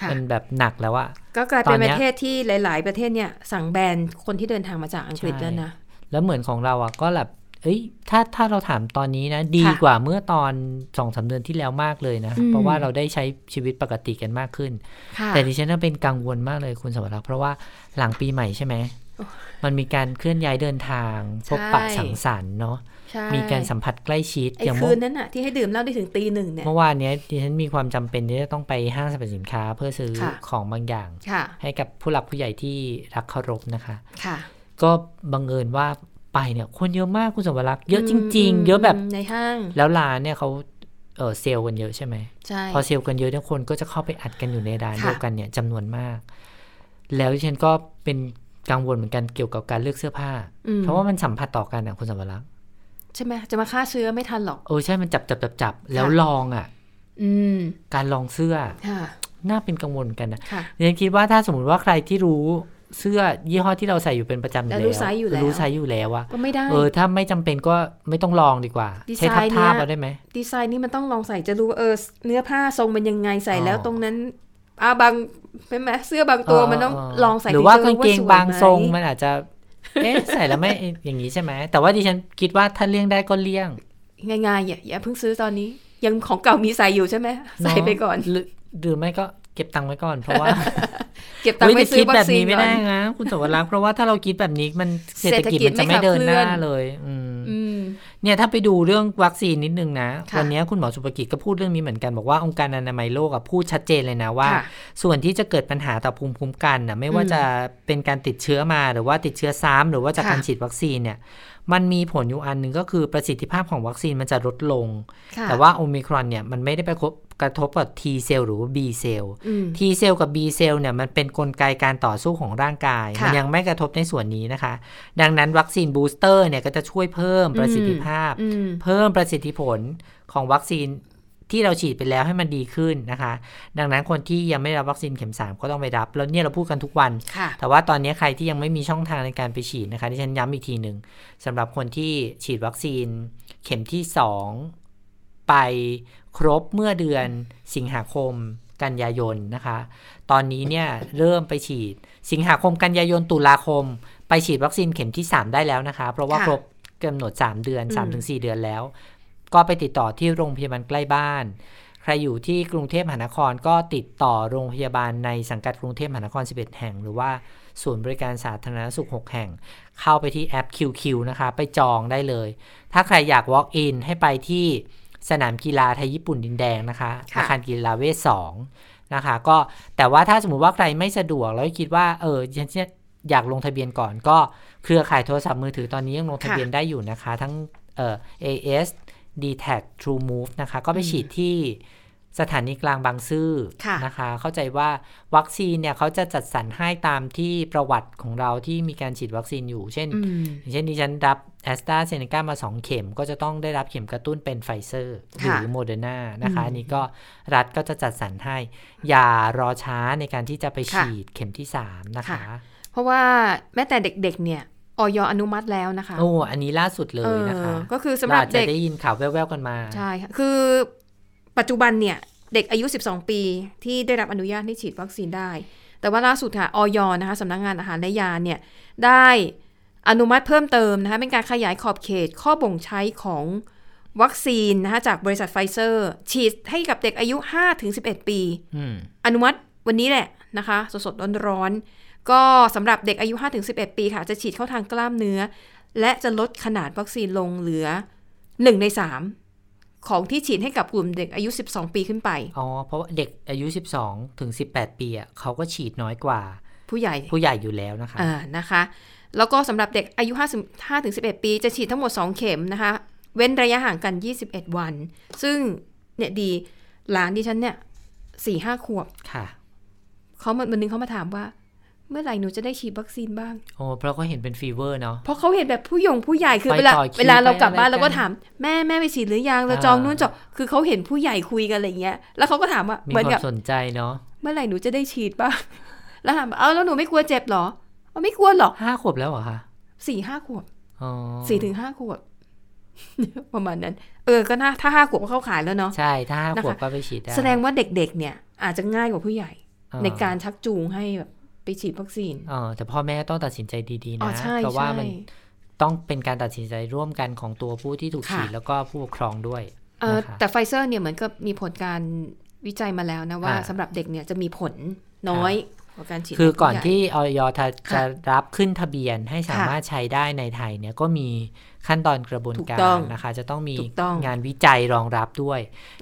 ค่ะมันแบบหนักแล้วอะก็กลายตเป็อนนปเนี้ยระเทศที่หลาย ๆ ประเทศเนี่ย สั่งแบนคนที่เดินทางมาจากอังกฤษใช่แล้วนะ แล้วเหมือนของเราอะก็แบบเอ้ย ถ้าถ้าเราถามตอนนี้นะ ดีกว่าเมื่อตอนสองสามเดือนที่แล้วมากเลยนะอืมเพราะว่าเราได้ใช้ชีวิตปกติกันมากขึ้นค่ะแต่ดิฉันน่ะเป็นกังวลมากเลยคุณสวรักษ์เพราะว่าหลังปีใหม่ใช่ไหมมันมีการเคลื่อนย้ายเดินทางพบปะใช่สังสรรค์เนาะใช่ มีการสัมผัสใกล้ชิดไอ้อย่างคืเมื่อนนั้นน่ะที่ให้ดื่มเหล้าได้ถึงตีหนึ่งเนี่ยเมื่อวานเนี้ยดิฉันมีความจำเป็นที่จะต้องไปห้างสรรพสินค้าเพื่อซื้อค่ะของบางอย่างค่ะให้กับผู้หลักผู้ใหญ่ที่รักเคารพนะคะค่ะ ก็บังเอิญว่าไปเนี่ยคนเยอะมากคุณสวรักษ์เยอะจริง ๆ เยอะแบบในห้าง แล้วร้านเนี่ยเขาเออเซลล์กันเยอะใช่ไหมใช่พอเซลล์กันเยอะเนี่ยคนก็จะเข้าไปอัดกันอยู่ในร้านค่ะเดียวกันเนี่ยจำนวนมาก แล้วดิฉันก็เป็นกังวลเหมือนกันเกี่ยวกับการเลือกเสื้อผ้าอืมเพราะว่ามันสัมผัสต่อกันอะคุณสวรักษ์ ใช่ไหมจะมาฆ่าเชื้อไม่ทันหรอกเออใช่มันจับจับจับจับแล้วลองอะ อืม การลองเสื้อค่ะน่าเป็นกังวลเหมือนกันนะค่ะดิฉันคิดว่าถ้าสมมติว่าใครที่รู้เสื้อยี่ห้อที่เราใส่อยู่เป็นประจำอยู่แล้ววรู้ไซส์อยู่แล้วรู้ไซส์อยู่แล้วอะก็ไม่ได้เออถ้าไม่จำเป็นก็ไม่ต้องลองดีกว่าดีไซน์ใช้ทับเนี่ยทาบเอาได้ไหมดีไซน์นี่มันต้องลองใส่จะรู้ว่าเออเนื้อผ้าทรงมันยังไงใส่แล้วอ๋อตรงนั้นอ่าบางเป็นไหมเสื้อบางตัวมันต้องลองใส่หรือว่าถึกางจะเกงสวยบางทรงไหมมันอาจจะ เอ๊ะใส่แล้วไม่อย่างนี้ใช่ไหม แต่ว่าดิฉันคิดว่าถ้าเลี่ยงได้ก็เลี่ยง ง่ายๆอย่าอย่าเพิ่งซื้อตอนนี้ ยังของเก่ามีใส่อยู่ใช่ไหมใส่ไปก่อนหรือหรือไม่ก็เก็บตังค์ไว้ก่อนเพราะว่า เก็บตังค์เฮ้ยไว้แต่ซื้คิอดวัแบคบซีนนี้ไม่ก่อได้นนะคุณสวรักษ์เพราะว่าถ้าเราคิดแบบนี้มันเศรษฐกิจเศรษฐกิจมันจะไม่เดินหน้าไม่ขับเคลื่อนเลย อืมอืม เนี่ยถ้าไปดูเรื่องวัคซีนนิดนึงนะค่ะวันนี้คุณหมอสุภกิจก็พูดเรื่องนี้เหมือนกันบอกว่าองค์การอนามัยโลกอะพูดชัดเจนเลยนะว่าค่ะส่วนที่จะเกิดปัญหาต่อภูมิคุ้มกันนะไม่ว่าอืมจะเป็นการติดเชื้อมาหรือว่าติดเชื้อซ้ำหรือว่าจากค่ะการฉีดวัคซีนเนี่ยมันมีผลอยู่อันหนึ่งก็คือประสิทธิภาพของวัคซีนมันจะลดลงค่ะแต่ว่าโอมิครอนเนี่ยมันไม่ได้ไป กระทบกับ T เซลล์หรือว่า B เซลล์อืม T เซลล์กับ B เซลล์เนี่ยมันเป็นกลไกการต่อสู้ของร่างกายค่ะมันยังไม่กระทบในส่วนนี้นะคะ ดังนั้นวัคซีน booster เนี่ยก็จะช่วยเพิ่มประสิทธิภาพอืมเพิ่มประสิทธิผลของวัคซีนที่เราฉีดไปแล้วให้มันดีขึ้นนะคะ ดังนั้นคนที่ยังไม่ได้รับวัคซีนเข็ม 3 ก็ต้องไปรับ แล้วเนี่ยเราพูดกันทุกวันค่ะแต่ว่าตอนนี้ใครที่ยังไม่มีช่องทางในการไปฉีดนะคะที่ฉันย้ำอีกทีหนึ่งสำหรับคนที่ฉีดวัคซีนเข็มที่ 2 ไปครบเมื่อเดือนสิงหาคมกันยายนนะคะ ตอนนี้เนี่ยเริ่มไปฉีดสิงหาคมกันยายนตุลาคม ไปฉีดวัคซีนเข็มที่ 3 ได้แล้วนะคะ เพราะว่าค่ะครบกำหนด 3 เดือนอืม3-4 เดือนแล้ว ก็ไปติดต่อที่โรงพยาบาลใกล้บ้าน ใครอยู่ที่กรุงเทพมหานครก็ติดต่อโรงพยาบาลในสังกัดกรุงเทพมหานคร 11 แห่ง หรือว่าศูนย์บริการสาธารณสุข 6 แห่ง เข้าไปที่แอป QQ นะคะ ไปจองได้เลย ถ้าใครอยาก walk in ให้ไปที่ สนามกีฬาไทยญี่ปุ่นดินแดงนะคะค่ะอาคารกีฬาเวท2นะคะก็แต่ว่าถ้าสมมุติว่าใครไม่สะดวกแล้วคิดว่าเออฉันอยากลงทะเบียนก่อนก็เครือข่ายโทรศัพท์มือถือตอนนี้ยังลงทะเบียนได้อยู่นะคะ ทั้งเอ่อ AS d t a c True Move นะคะ ก็ไปฉีดที่ สถานีกลางบางซื่อค่ะนะคะ เข้าใจว่าวัคซีนเนี่ยเขาจะจัดสรรให้ตามที่ประวัติของเราที่มีการฉีดวัคซีนอยู่ เช่นอืมอย่างเช่นดิฉันรับแอสตราเซเนกามา 2 เข็มก็จะต้องได้รับเข็มกระตุ้นเป็นไฟเซอร์ค่ะหรือโมเดอร์นานะคะอืมอันนี้ก็รัฐก็จะจัดสรรให้ อย่ารอช้าในการที่จะไปค่ะฉีดเข็มที่ 3 นะคะค่ะเพราะว่าแม้แต่เด็กๆเนี่ยออยอนุมัติแล้วนะคะ โอ้ อันนี้ล่าสุดเลยนะคะเออก็คือสำหรับาอาจจะเด็กได้ยินข่าวแว่วๆกันมา ใช่ค่ะ คือ ปัจจุบันเนี่ยเด็กอายุ 12 ปี ที่ได้รับอนุญาตให้ฉีดวัคซีนได้ แต่ว่าล่าสุดค่ะออยนะคะสำนักงานอาหารและยาเนี่ยได้อนุมัติเพิ่มเติมนะคะเป็นการขยายขอบเขตข้อบ่งใช้ของวัคซีนนะคะจากบริษัทไฟเซอร์ ฉีดให้กับเด็กอายุ 5-11 ปีอืมอนุมัติวันนี้แหละนะคะ สดๆร้อนๆก็สำหรับเด็กอายุ 5-11 ปีค่ะ จะฉีดเข้าทางกล้ามเนื้อ และจะลดขนาดวัคซีนลงเหลือ 1 ใน 3 ของที่ฉีดให้กับกลุ่มเด็กอายุ 12 ปีขึ้นไป อ๋อ เพราะว่าเด็กอายุ 12 ถึง 18 ปีอะเขาก็ฉีดน้อยกว่า ผู้ใหญ่ผู้ใหญ่อยู่แล้วนะคะอ่านะคะ แล้วก็สำหรับเด็กอายุ5ถึง11 ปี จะฉีดทั้งหมด 2 เข็มนะคะ เว้นระยะห่างกัน 21 วัน ซึ่งเนี่ยดีหลานดิฉันเนี่ยสี่ห้าขวบค่ะเขามันวันนึงเขามาถามว่า เมื่อไหร่หนูจะได้ฉีดวัคซีนบ้างโอ้เพราะก็เห็นเป็น fever เนาะเพราะเขาเห็นแบบผู้ยงผู้ใหญ่คือไปเวลาต่อคิวเวลาเรากลับบ้านไปอะไรเราก็กันถามแม่แม่ไปฉีดหรือยังเราอ่าจองนู่นจองคือเขาเห็นผู้ใหญ่คุยกันอะไรเงี้ย แล้วเขาก็ถามว่ามีเหมือนควากับมสนใจเนาะเมื่อไหร่หนูจะได้ฉีดบ้างแล้วถามเอาแล้วหนูไม่กลัวเจ็บเหรอเอาไม่กลัวหรอกห้าขวบแล้วเหรอคะสี่ห้าขวบอ๋อสี่ถึงห้าขวบประมาณนั้น เออก็น่าถ้าห้าขวบก็เข้าขายแล้วเนาะใช่ถ้าห้านะคะขวบก็ไปฉีดได้แสดงว่าเด็กๆเนี่ย อาจจะง่ายกว่าผู้ใหญ่อ่ในการชักจูงให้แบบ ไปฉีดวัคซีนเออแต่พ่อแม่ต้องตัดสินใจดีๆอ๋อนะใช่เพราะว่ามันใช่ต้องเป็นการตัดสินใจร่วมกันของตัวผู้ที่ถูกค่ะฉีดแล้วก็ผู้ปกครองด้วยเออนะคะแต่ไฟเซอร์เนี่ยเหมือนกับมีผลการวิจัยมาแล้วนะว่าอ่าสำหรับเด็กเนี่ยจะมีผลน้อยกว่าการฉีดคือใผู้ก่อนใหญ่ที่ออยจะค่ะจะรับขึ้นทะเบียนให้สามารถใช้ได้ในไทยเนี่ยก็มี ขั้นตอนกระบวนถูกกาต้อรงนะคะ จะต้องมีถูกต้องงานวิจัยรองรับด้วย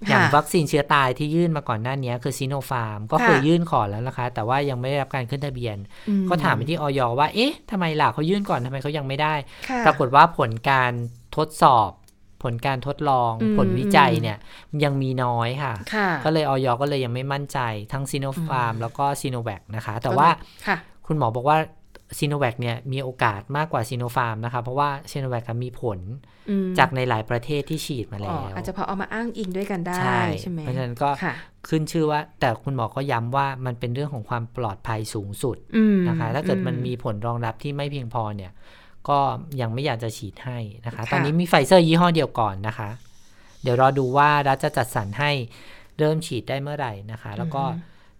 อย่างค่ะวัคซีนเชื้อตายที่ยื่นมาก่อนหน้านี้คือซีโนฟาร์ม ก็ค่ะเคยยื่นขอแล้วนะคะ แต่ว่ายังไม่ได้รับการขึ้นทะเบียนอืก็ถามไปที่ออยว่า เอ๊ะทำไมล่ะเขายื่นก่อนทำไมเขายังไม่ได้ค่ะปรากฏว่าผลการทดสอบผลการทดลองอืมผลวิจัยเนี่ยยังมีน้อยค่ะค่ะ ก็เลยออยก็เลยยังไม่มั่นใจทั้งซีโนฟาร์มแล้วก็ซีโนแวคนะคะ แต่ว่าค่ะคุณหมอบอกว่า ซีโนแวคเนี่ยมีโอกาสมากกว่าซีโนฟาร์มนะคะ เพราะว่าซีโนแวคมีผลอืมจากในหลายประเทศที่ฉีดมาอ๋อแล้วอาจจะพอเอามาอ้างอิงด้วยกันได้ ใช่ใช่ไหมเพราะฉะนั้นก็ค่ะขึ้นชื่อว่า แต่คุณหมอก็ย้ำว่ามันเป็นเรื่องของความปลอดภัยสูงสุดอืมนะคะ ถ้าเกิดมันอืมีผลรองรับที่ไม่เพียงพอเนี่ย ก็ยังไม่อยากจะฉีดให้นะคะค่ะตอนนี้มีไฟเซอร์ยี่ห้อเดียวก่อนนะคะ เดี๋ยวรอดูว่ารัฐจะจัดสรรให้เริ่มฉีดได้เมื่อไหร่นะคะ แล้วก็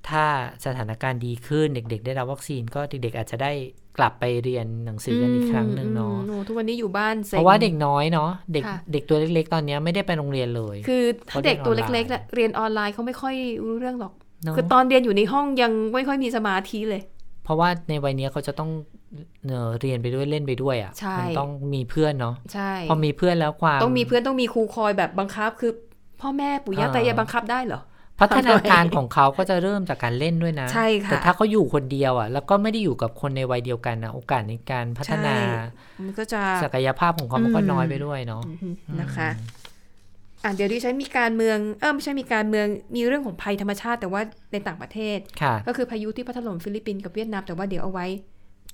ถ้าสถานการณ์ดีขึ้นเด็ก ๆ ได้รับวัคซีนก็เด็ก ๆ อาจจะได้ กลับไปเรียนหนังสือกันอีกครั้งหนึ่งเนาะอืมอืมทุกวันนี้อยู่บ้านซ็งเพราะว่าเด็กน้อยเนาะเด็กค่ะเด็กตัวเล็ก ๆ ตอนเนี้ยไม่ได้ไปโรงเรียนเลย คือถ้าเด็กตัวเขาเรีเล็ยกนๆออนไลน์น่ะเรียนออนไลน์เขาไม่ค่อยรู้เรื่องหรอกเนาะคือตอนเรียนอยู่ในห้องยังไม่ค่อยมีสมาธิเลย เพราะว่าในวัยเนี้ยเขาจะต้องเอ่อเรียนไปด้วยเล่นไปด้วยอะใช่่ะมันต้องมีเพื่อนเนาะใช่พอมีเพื่อนแล้วความต้องมีเพื่อนต้องมีครูคอยแบบบังคับคือ พ่อแม่ปู่ย่าอ่าตายายบังคับได้เหรอ พัฒนาการของเขาก็จะเริ่มจากการเล่นด้วยนะ ใช่ค่ะ แต่ถ้าเขาอยู่คนเดียวอะ แล้วก็ไม่ได้อยู่กับคนในวัยเดียวกันนะ โอกาสในการพัฒนาใช่มันก็จะศักยภาพของเขามันก็อืมน้อยไปด้วยเนาะอืมนะคะ อะเดี๋ยวดิฉันมีการเมือง เออไม่ใช่มีการเมือง มีเรื่องของภัยธรรมชาติ แต่ว่าในต่างประเทศค่ะก็คือพายุที่พัดถล่มฟิลิปปินส์กับเวียดนาม แต่ว่าเดี๋ยวเอาไว้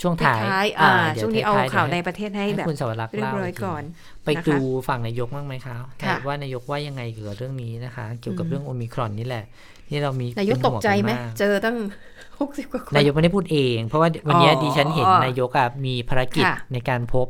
ช่วงท้ายท้ายๆอ่าดี๋ยช่วงนี้เอาท้ยๆข่าวในเดี๋ยประเทศให้ให้แบบคุณสวรักษ์เรียบเล่าร้อยอีกทีก่อน ไปนะคะดูฝั่งนายกบ้างไหมคะค่ะว่านายกว่ายังไงเกี่ยวกับเรื่องนี้นะคะ เกี่ยวกับอืมเรื่องโอมิครอนนี่แหละที่เรามีนายกเป็ตห่กวงใจไหมนากเจอตั้งหกสิบกว่าคนนายกไม่ได้พูดเอง เพราะว่าวันนี้อ๋อดิฉันเห็นนายกอะมีภารกิจค่ะในการพบ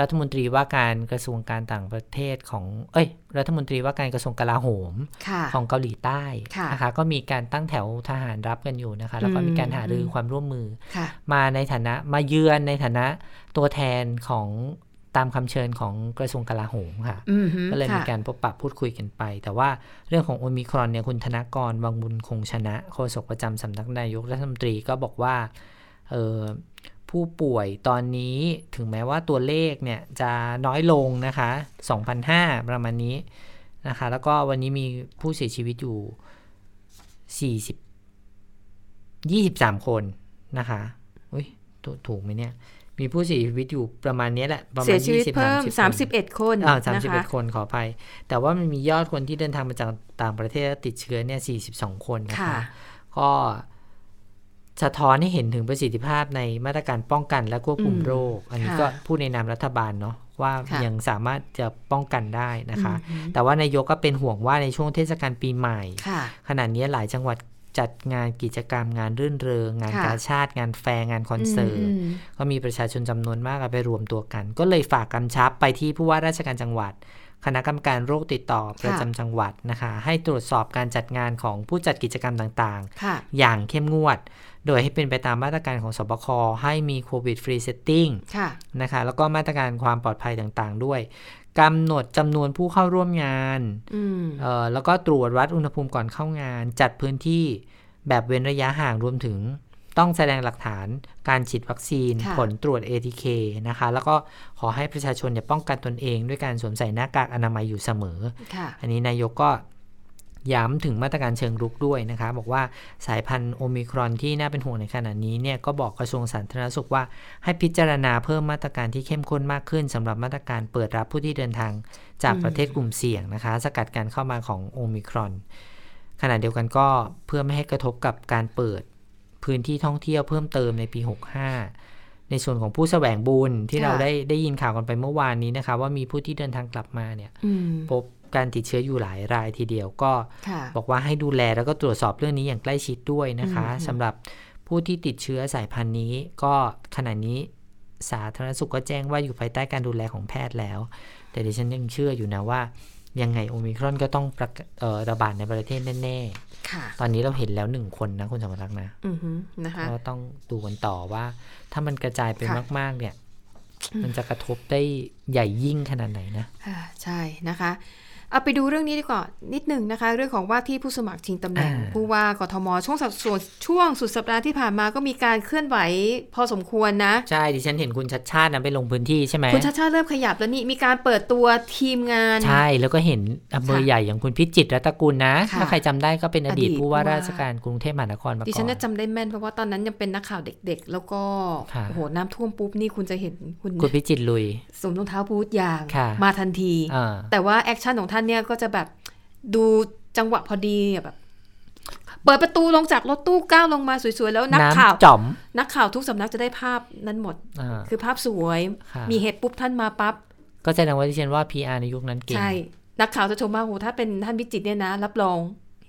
รัฐมนตรีว่าการกระทรวงการต่างประเทศของ เอ้ย รัฐมนตรีว่าการกระทรวงกลาโหมค่ะของเกาหลีใต้ค่ะนะคะ ก็มีการตั้งแถวทหารรับกันอยู่นะคะ แล้วก็อืมมีการหารืออมความร่วมมือค่ะมาในฐานะมาเยือนในฐานะตัวแทนของตามคำเชิญของกระทรวงกลาโหมค่ะอืมฮึก็เลยมีค่ะการพบปะพูดคุยกันไป แต่ว่าเรื่องของโอมิครอนเนี่ยคุณธนกรวังบุญคงชนะโฆษกประจำสำนักนายกรัฐมนตรีก็บอกว่า เออ ผู้ป่วยตอนนี้ถึงแม้ว่าตัวเลขเนี่ยจะน้อยลงนะคะ2,005ประมาณนี้นะคะ แล้วก็วันนี้มีผู้เสียชีวิตอยู่ 40 23 คนนะคะอุ้ยถูกถูกไหมเนี่ย มีผู้เสียชีวิตอยู่ประมาณนี้แหละ ประมาณเสียชีวิต20เพิ่ม30สามสิบเอ็ดคนอ่าสามนะสิบคะเอ็ดคนขออภัย แต่ว่ามันมียอดคนที่เดินทางมาจากต่างประเทศแล้วติดเชื้อเนี่ยสี่สิบสองคนนะค่ะคะก็ สะท้อนให้เห็นถึงประสิทธิภาพในมาตรการป้องกันและควบคุมอืมโรค อันนี้ค่ะก็พูดในนามรัฐบาลเนาะว่าค่ะยังสามารถจะป้องกันได้นะคะอืมแต่ว่านายกก็เป็นห่วงว่าในช่วงเทศกาลปีใหม่ค่ะขณะนี้หลายจังหวัดจัดงานกิจกรรมงานรื่นเริง งานค่ะกาชาติ งานแฟร์งานคอนเสิร์ตมก็มีประชาชนจำนวนมากไปรวมตัวกัน ก็เลยฝากกำชับไปที่ผู้ว่าราชการจังหวัด คณะกรรมการโรคติดต่อประจำจังหวัดนะคะ ให้ตรวจสอบการจัดงานของผู้จัดกิจกรรมต่างค่ะๆอย่างเข้มงวด โดยให้เป็นไปตามมาตรการของศบคให้มี COVID Free Setting ค่ะนะคะแล้วก็มาตรการความปลอดภัยต่างๆ ด้วยกำหนดจำนวนผู้เข้าร่วมงานอืมเอ่อแล้วก็ตรวจวัดอุณหภูมิก่อนเข้างาน จัดพื้นที่แบบเว้นระยะห่างรวมถึงต้องแสดงหลักฐานการฉีดวัคซีนค่ะผลตรวจ ATK นะคะ แล้วก็ขอให้ประชาชนเนี่ยป้องกันตนเองด้วยการสวมใส่หน้ากากอนามัยอยู่เสมอค่ะอันนี้นายกก็ ย้ำถึงมาตรการเชิงรุกด้วยนะคะบอกว่าสายพันธุ์โอมิครอนที่น่าเป็นห่วงในขณะนี้เนี่ยก็บอกกระทรวงสาธารณสุขว่า ให้พิจารณาเพิ่มมาตรการที่เข้มข้นมากขึ้นสำหรับมาตรการเปิดรับผู้ที่เดินทางจากอืมประเทศกลุ่มเสี่ยงนะคะ สกัดการเข้ามาของโอมิครอนขณะเดียวกันก็เพื่อไม่ให้กระทบกับการเปิดพื้นที่ท่องเที่ยวเพิ่มเติมในปี 65 ในส่วนของผู้แสวงบุญที่ค่ะเราได้ได้ยินข่าวกันไปเมื่อวานนี้นะคะ ว่ามีผู้ที่เดินทางกลับมาเนี่ยอืมพบ การติดเชื้ออยู่หลายรายทีเดียวก็ค่ะบอกว่าให้ดูแลแล้วก็ตรวจสอบเรื่องนี้อย่างใกล้ชิดด้วยนะคะอืมสำหรับผู้ที่ติดเชื้อสายพันธุ์นี้ ก็ขณะนี้สาธารณสุขก็แจ้งว่าอยู่ภายใต้การดูแลของแพทย์แล้ว แต่ดิฉันยังเชื่ออยู่นะว่า ยังไงโอมิครอนก็ต้องประกาศเอ่อระบาดในประเทศแน่ค่ะๆตอนนี้เราเห็นแล้วหนึ่งคนนะคุณสมรักษ์นะอือฮึนะคะก็ต้องดูกันต่อว่า ถ้ามันกระจายไปค่ะมาก ๆ เนี่ย มันจะกระทบได้ใหญ่ยิ่งขนาดไหนนะอ่าใช่นะคะ เอาไปดูเรื่องนี้ดีกว่านิดหนึ่งนะคะ เรื่องของว่าที่ผู้สมัครชิงตำแหน่งอ่าผู้ว่ากทมช่วงสัปส่วนช่วงสุดสัปดาห์ที่ผ่านมาก็มีการเคลื่อนไหวพอสมควรนะ ใช่ดิฉันเห็นคุณชัดชาตินะไปลงพื้นที่ใช่ไหมคุณชาติชาติเริ่มขยับแล้วนี่มีการเปิดตัวทีมงาน ใช่แล้วก็เห็นอำเภอค่ะใหญ่อย่างคุณพิจิตรรัตนกุลนะค่ะถ้าใครจำได้ก็เป็นอดีตอดีตผู้ว่าผู้ว่าราชการกรุงเทพมหานครมาดิก่ฉัอนนน่าจำได้แม่นเพราะว่าตอนนั้นยังเป็นนักข่าวเด็ก ๆ แล้วก็ค่ะโอ้โหน้ำท่วมปุ๊บนี่คุณจะเห็นคุณคุณพิจิตตลุยสวมรองเท้าบูทยางค่ะมาทันทีอ่าแต่ว่า action ของท่านเนี่ยก็จะแบบดูจังหวะพอดีอะแบบเปิดประตูลงจากรถตู้ก้าวลงมาสวยๆ แล้วนักข่าวน้ำจ่อมนักข่าวทุกสำนักจะได้ภาพนั้นหมดอ่าคือภาพสวยค่ะมีเหตุปุ๊บท่านมาปั๊บ ก็แสดงว่าดิฉันว่า PR ในยุคนั้นเก่งใช่ นักข่าวจะชมว่าโหถ้าเป็นท่านพิจิตตเนี่ยนะ รับรอง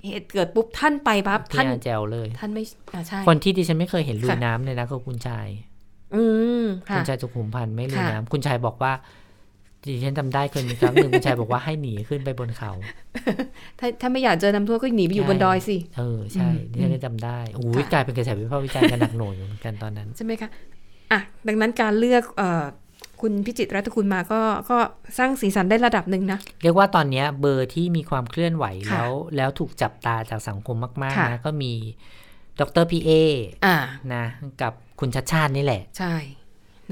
เหตุเกิดปุ๊บท่านไปปั๊บท่าน PR แจวเลย ท่านไม่อ่าใช่ คนที่ดิฉันไม่เคยเห็นลุยค่ะน้ำเลยนะคือคุณชาย อืมคุค่ะณชายสุขุมพันธ์ไม่ลุยค่ะน้ำคุณชายบอกว่า ดิฉันจำได้เคยมีครั้งหนึ่งคุณชายบอกว่าให้หนีขึ้นไปบนเขา ถ้าถ้าไม่อยากเจอน้ำท่วมก็หนีไปอยู่ใช่บนดอยสิ เออใช่อืมดิฉันก็จำได้โอ้ยค่ะกลายเป็นกระแสวิพากษ์วิจารณ์กันหนักหน่วงอยู่เหมือนกันตอนนั้นใช่ไหมคะอะดังนั้นการเลือกเอ่อคุณพิจิตรรัตนคุณมาก็ก็สร้างสีสันได้ระดับหนึ่งนะ เรียกว่าตอนเนี้ยเบอร์ที่มีความเคลื่อนไหวค่ะแล้ว แล้วถูกจับตาจากสังคมมากค่ะๆนะ ก็มีดรพีเออ่านะ กับคุณชัดชาตินี่แหละ ใช่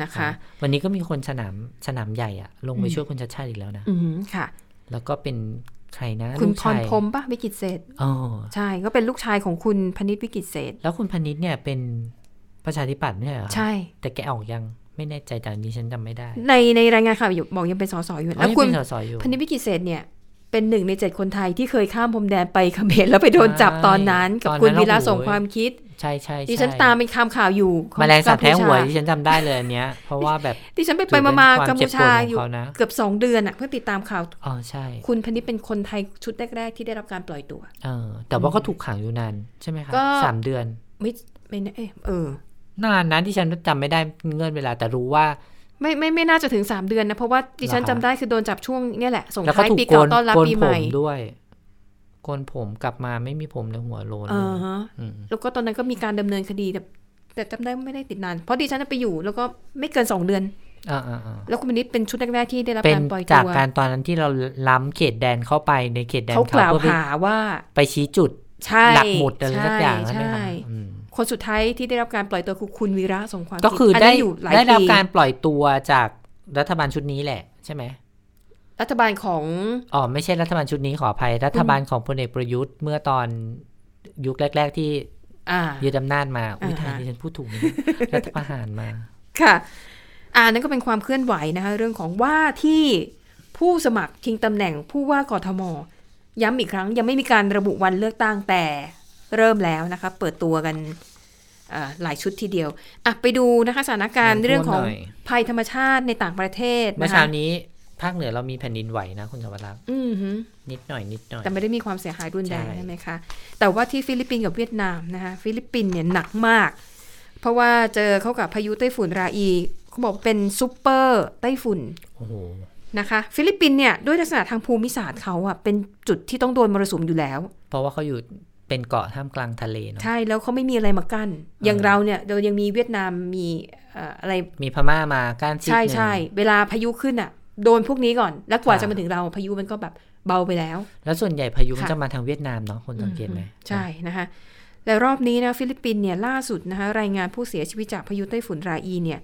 นะคะ วันนี้ก็มีคนสนามสนามใหญ่อะลงไปอืมช่วยคุณชัดชาติอีกแล้วนะอืมค่ะ แล้วก็เป็นใครนะคุณลูกพรชายพรหมปะวิกิตเศษอ๋อใช่ก็เป็นลูกชายของคุณพนิษฐ์วิกิตเศษแล้วคุณพนิษฐ์เนี่ยเป็นประชาธิปัตย์ไม่ใช่เหรอใช่ แต่แกออกยังไม่แน่ใจแต่อันนี้ฉันจำไม่ได้ ในในรายงานข่าวอยู่บอกยังเป็นสสอยู่อ๋อแล้วยังคุณเป็นสสอยู่พนิษฐ์วิกิตเศษเนี่ย เป็นหนึ่งในเจ็ดคนไทยที่เคยข้ามพรมแดนไปเขมรแล้วไปโดนจับตอนนั้น กับตอนนั้นคุณวีระโอ้โหส่งความคิดใช่ใช่ใช่ดิฉันตามเป็นคำข่าวอยู่ของแมลงสาบแท้หัวกัมพูชาที่ฉันจำได้เลยอันเนี้ย เพราะว่าแบบดิฉันไปถืไปอเป็นมาความกัมเจ็พูบปวดชาของอยู่เขานะเกือบสองเดือนอะเพื่อติดตามข่าวอ๋อใช่ คุณพนิษฐ์เป็นคนไทยชุดแรก ๆ ที่ได้รับการปล่อยตัวเออแต่ว่าก็ถูกขังอยู่นานใช่ไหมคะก็สามเดือนไม่ไม่แน่เอ๊ะเออนานนะที่ฉันจำไม่ได้เงื่อนเวลาแต่รู้ว่า ไม่ไม่ไม่น่าจะถึง3เดือนนะ เพราะว่าดิฉันเหรอจำคะได้คือโดนจับช่วงเนี่ยแหละส่งแล้วก็ท้ายถูกปีโกเก่านต้อนรับโกนปีผใหม่มด้วยโกนผมกลับมาไม่มีผมในหัวโลนเออฮะอืมแล้วก็ตอนนั้นก็มีการดำเนินคดีแต่แต่จำได้ว่าไม่ได้ติดนาน เพราะดิฉันนะไปอยู่แล้วก็ไม่เกิน2เดือนอ่าอ่าอ่าแล้วคุณพนิษฐ์เป็นชุดแรกๆที่ได้รับเป็นการปล่อยจาตักวการตอนนั้นที่เราล้ำเขตแดนเข้าไปในเขตแดนเขากล่าวเพื่อไปหาว่า ไปชี้จุดใช่หลักหมุดอะไรสักอย่างใช่ไหมใช่คะอืม คนสุดท้ายที่ได้รับการปล่อยตัวคือคุณวีระสงความก็คือคิได้นนั้นอยู่หลายได้รับปีการปล่อยตัวจากรัฐบาลชุดนี้แหละใช่ไหมรัฐบาลของอ๋อไม่ใช่รัฐบาลชุดนี้ขออภัย รัฐบาลของพลเอกประยุทธ์เมื่อตอนยุคแรก ๆที่อ่ายึดอำนาจมาอุ้ยอ่าไทยฮะดิฉันพูดถูกไหมเนี่ยรัฐประหารมาค่ะอ่านั่นก็เป็นความเคลื่อนไหวนะคะเรื่องของว่าที่ผู้สมัครชิงตำแหน่งผู้ว่ากทม ย้ำอีกครั้งยังไม่มีการระบุวันเลือกตั้งแต่ เริ่มแล้วนะคะเปิดตัวกันอ่าหลายชุดทีเดียวอะไปดูนะคะสถานการณ์น้ำท่วมเรื่องของหน่อยภัยธรรมชาติในต่างประเทศนะคะเมื่อเช้านี้ภาคเหนือเรามีแผ่นดินไหวนะคุณสวัสดิ์อือหือนิดหน่อยนิดหน่อย แต่ไม่ได้มีความเสียหายรุนแรงใช่ใช่ไหมคะ แต่ว่าที่ฟิลิปปินส์กับเวียดนามนะคะ ฟิลิปปินส์เนี่ยหนักมาก เพราะว่าเจอเข้ากับพายุไต้ฝุ่นราอีเขาบอกเป็นซูเปอร์ไต้ฝุ่นโอ้โหนะคะ ฟิลิปปินส์เนี่ยด้วยลักษณะทางภูมิศาสตร์เขาอะเป็นจุดที่ต้องโดนมรสุมอยู่แล้ว เพราะว่าเขาอยู่ เป็นเกาะท่ามกลางทะเลเนาะใช่แล้วเขาไม่มีอะไรมากั้นอย่างเราเนี่ยเรายังมีเวียดนามมีเอ่ออะไรมีพม่ามากั้นซีกหนึ่งใช่ใช่เวลาพายุขึ้นอะโดนพวกนี้ก่อน แล้วกว่าค่ะจะมาถึงเราพายุมันก็แบบเบาไปแล้ว แล้วส่วนใหญ่พายุมันค่ะจะมาทางเวียดนามเนาะคุณสังเกตไหมใช่นะคะและรอบนี้นะฟิลิปปินส์เนี่ยล่าสุดนะคะรายงานผู้เสียชีวิตจากพายุไต้ฝุ่นราอีเนี่ย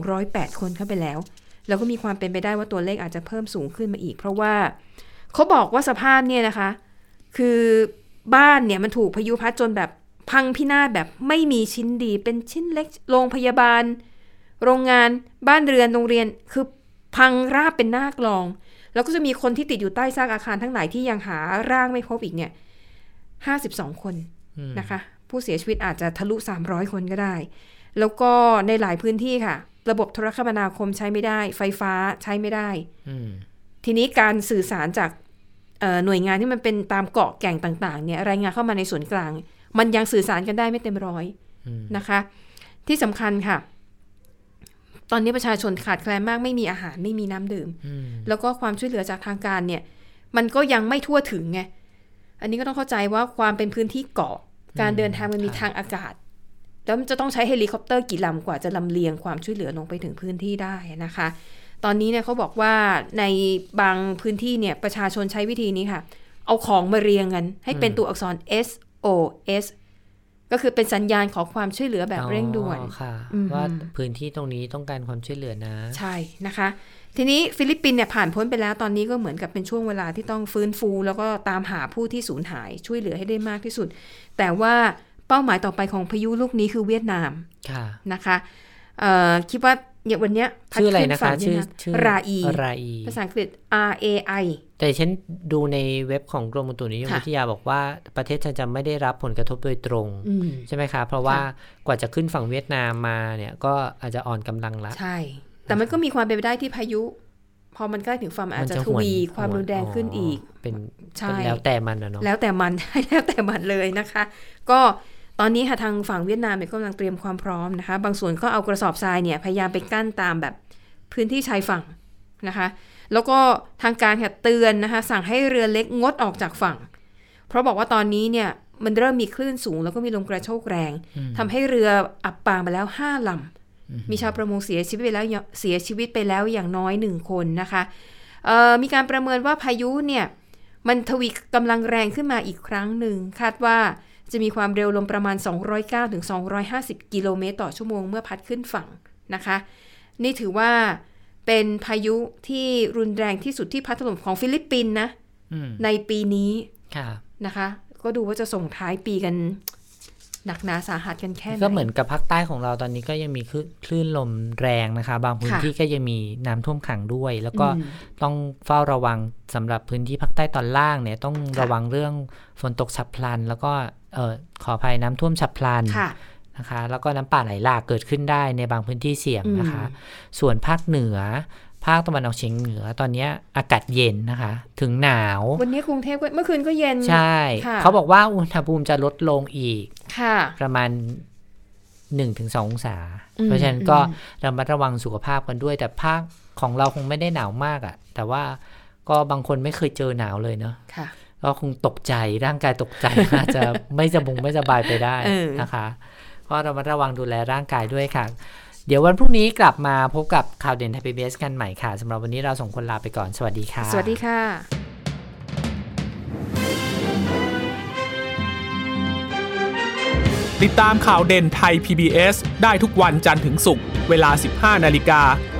208 คนเข้าไปแล้ว แล้วก็มีความเป็นไปได้ว่าตัวเลขอาจจะเพิ่มสูงขึ้นมาอีก เพราะว่าเขาบอกว่าสภาพเนี่ยนะคะ คือ บ้านเนี่ยมันถูกพายุพัดจนแบบพังพินาศแบบไม่มีชิ้นดีเป็นชิ้นเล็กโรงพยาบาล โรงงานบ้านเรือนโรงเรียนคือพังราบเป็นหน้ากลอง แล้วก็จะมีคนที่ติดอยู่ใต้ซากอาคารทั้งหลายที่ยังหาร่างไม่พบอีกเนี่ย52คนอืมนะคะ ผู้เสียชีวิตอาจจะทะลุ300คนก็ได้ แล้วก็ในหลายพื้นที่ค่ะ ระบบโทรคมนาคมใช้ไม่ได้ ไฟฟ้าใช้ไม่ได้อืมทีนี้การสื่อสารจากเอ่อ หน่วยงานที่มันเป็นตามเกาะแก่งต่างๆเนี่ยรายงานเข้ามาในส่วนกลาง มันยังสื่อสารกันได้ไม่เต็มร้อยอืมนะคะ ที่สำคัญค่ะ ตอนนี้ประชาชนขาดแคลนมากไม่มีอาหารไม่มีน้ำดื่มอืมแล้วก็ความช่วยเหลือจากทางการเนี่ย มันก็ยังไม่ทั่วถึงไงอันนี้ก็ต้องเข้าใจว่าความเป็นพื้นที่เกาะ การเดินทางมันมีทางอากาศแล้วมันจะต้องใช้เฮลิคอปเตอร์กี่ลำกว่าจะลำเลียงความช่วยเหลือลงไปถึงพื้นที่ได้นะคะ ตอนนี้เนี่ยเขาบอกว่าในบางพื้นที่เนี่ยประชาชนใช้วิธีนี้ค่ะ เอาของมาเรียงกัน ให้เป็นตัวอักษร S O S ก็คือเป็นสัญญาณขอความช่วยเหลือแบบเร่งด่วนอ๋อค่ะอืมว่าพื้นที่ตรงนี้ต้องการความช่วยเหลือนะ ใช่นะคะ ทีนี้ฟิลิปปินส์เนี่ยผ่านพ้นไปแล้วตอนนี้ก็เหมือนกับเป็นช่วงเวลาที่ต้องฟื้นฟู แล้วก็ตามหาผู้ที่สูญหายช่วยเหลือให้ได้มากที่สุด แต่ว่าเป้าหมายต่อไปของพายุลูกนี้คือเวียดนามค่ะนะคะเอ่อ คิดว่าเนี่ยวันเนี้ยพัดชื่ออะไรขึ้นะคะฝั่งชื่อเวียดนามชื่อราอีราอีภาษาอังกฤษ R A I แต่ฉันดูในเว็บของกรมอุตุนิยมค่ะวิทยาบอกว่าประเทศไทยจะไม่ได้รับผลกระทบโดยตรงอืมใช่ไหมคะ เพราะว่าค่ะกว่าจะขึ้นฝั่งเวียดนามมาเนี่ยก็อาจจะอ่อนกำลังละใช่ แต่มันก็มีความเป็นไปได้ที่พายุ พอมันใกล้ถึงฝั่งมันอาจจะทหนวีความรุนแรงขึ้นอีก เป็นใช่แล้วแต่มันนะเนาะแล้วแต่มันแล้วแต่มันเลยนะคะ ก็ ตอนนี้ค่ะทางฝั่งเวียดนามเนี่ยก็กำลังเตรียมความพร้อมนะคะ บางส่วนก็เอากระสอบทรายเนี่ยพยายามไปกั้นตามแบบพื้นที่ชายฝั่งนะคะ แล้วก็ทางการค่ะเตือนนะคะ สั่งให้เรือเล็กงดออกจากฝั่ง เพราะบอกว่าตอนนี้เนี่ยมันเริ่มมีคลื่นสูง แล้วก็มีลมกระโชกแรงทำให้เรืออับปางไปแล้วห้าลำมีชาวประมงเสียชีวิตไปแล้วอย่างเสียชีวิตไปแล้วอย่างน้อยหนึ่งคนนะคะเอ่อมีการประเมินว่าพายุเนี่ยมันทวีกำลังแรงขึ้นมาอีกครั้งหนึ่งคาดว่า จะมีความเร็วลมประมาณ 209ถึง250 กิโลเมตรต่อชั่วโมงเมื่อพัดขึ้นฝั่งนะคะ นี่ถือว่าเป็นพายุที่รุนแรงที่สุดที่พัดถล่มของฟิลิปปินส์นะอืมในปีนี้ค่ะนะคะ ก็ดูว่าจะส่งท้ายปีกันหนักหนาสาหัสกันแค่ไหนก็เหมือนกับภาคใต้ของเราตอนนี้ก็ยังมีคลื่นคลื่นลมแรงนะคะ บางพื้นค่ะที่ก็ยังมีน้ำท่วมขังด้วย แล้วก็อืมต้องเฝ้าระวังสำหรับพื้นที่ภาคใต้ตอนล่างเนี่ยต้องค่ะระวังเรื่องฝนตกฉับพลัน แล้วก็ เออขออภัยน้ำท่วมฉับพลันค่ะนะคะแล้วก็น้ำป่าไหลหลากเกิดขึ้นได้ในบางพื้นที่เสี่ยงนะคะอืมส่วนภาคเหนือ ภาคตะวันออกเฉียงเหนือตอนเนี้ยอากาศเย็นนะคะ ถึงหนาว วันนี้กรุงเทพก็เมื่อคืนก็เย็นใช่ค่ะเขาบอกว่าอุณหภูมิจะลดลงอีกค่ะประมาณ1-2องศาอืมเพราะฉะนั้นก็อืมระมัดระวังสุขภาพกันด้วย แต่ภาคของเราคงไม่ได้หนาวมากอะ่ะ แต่ว่าก็บางคนไม่เคยเจอหนาวเลยเนาะค่ะ ก็คงตกใจร่างกายตกใจอาจจะไม่สบงไม่สบายไปได้เออนะคะก็ระมัดระวังดูแลร่างกายด้วยค่ะ เดี๋ยววันพรุ่งนี้กลับมาพบกับข่าวเด่นไทยพีบีกันใหม่ค่ะสำหรับวันนี้เราสองคนลาไปก่อนสวัสดีค่ะ สวัสดีค่ะติดตามข่าวเด่นไทย PBS ได้ทุกวันจันทร์ถึงศุกร์เวลา 15 นาฬิกา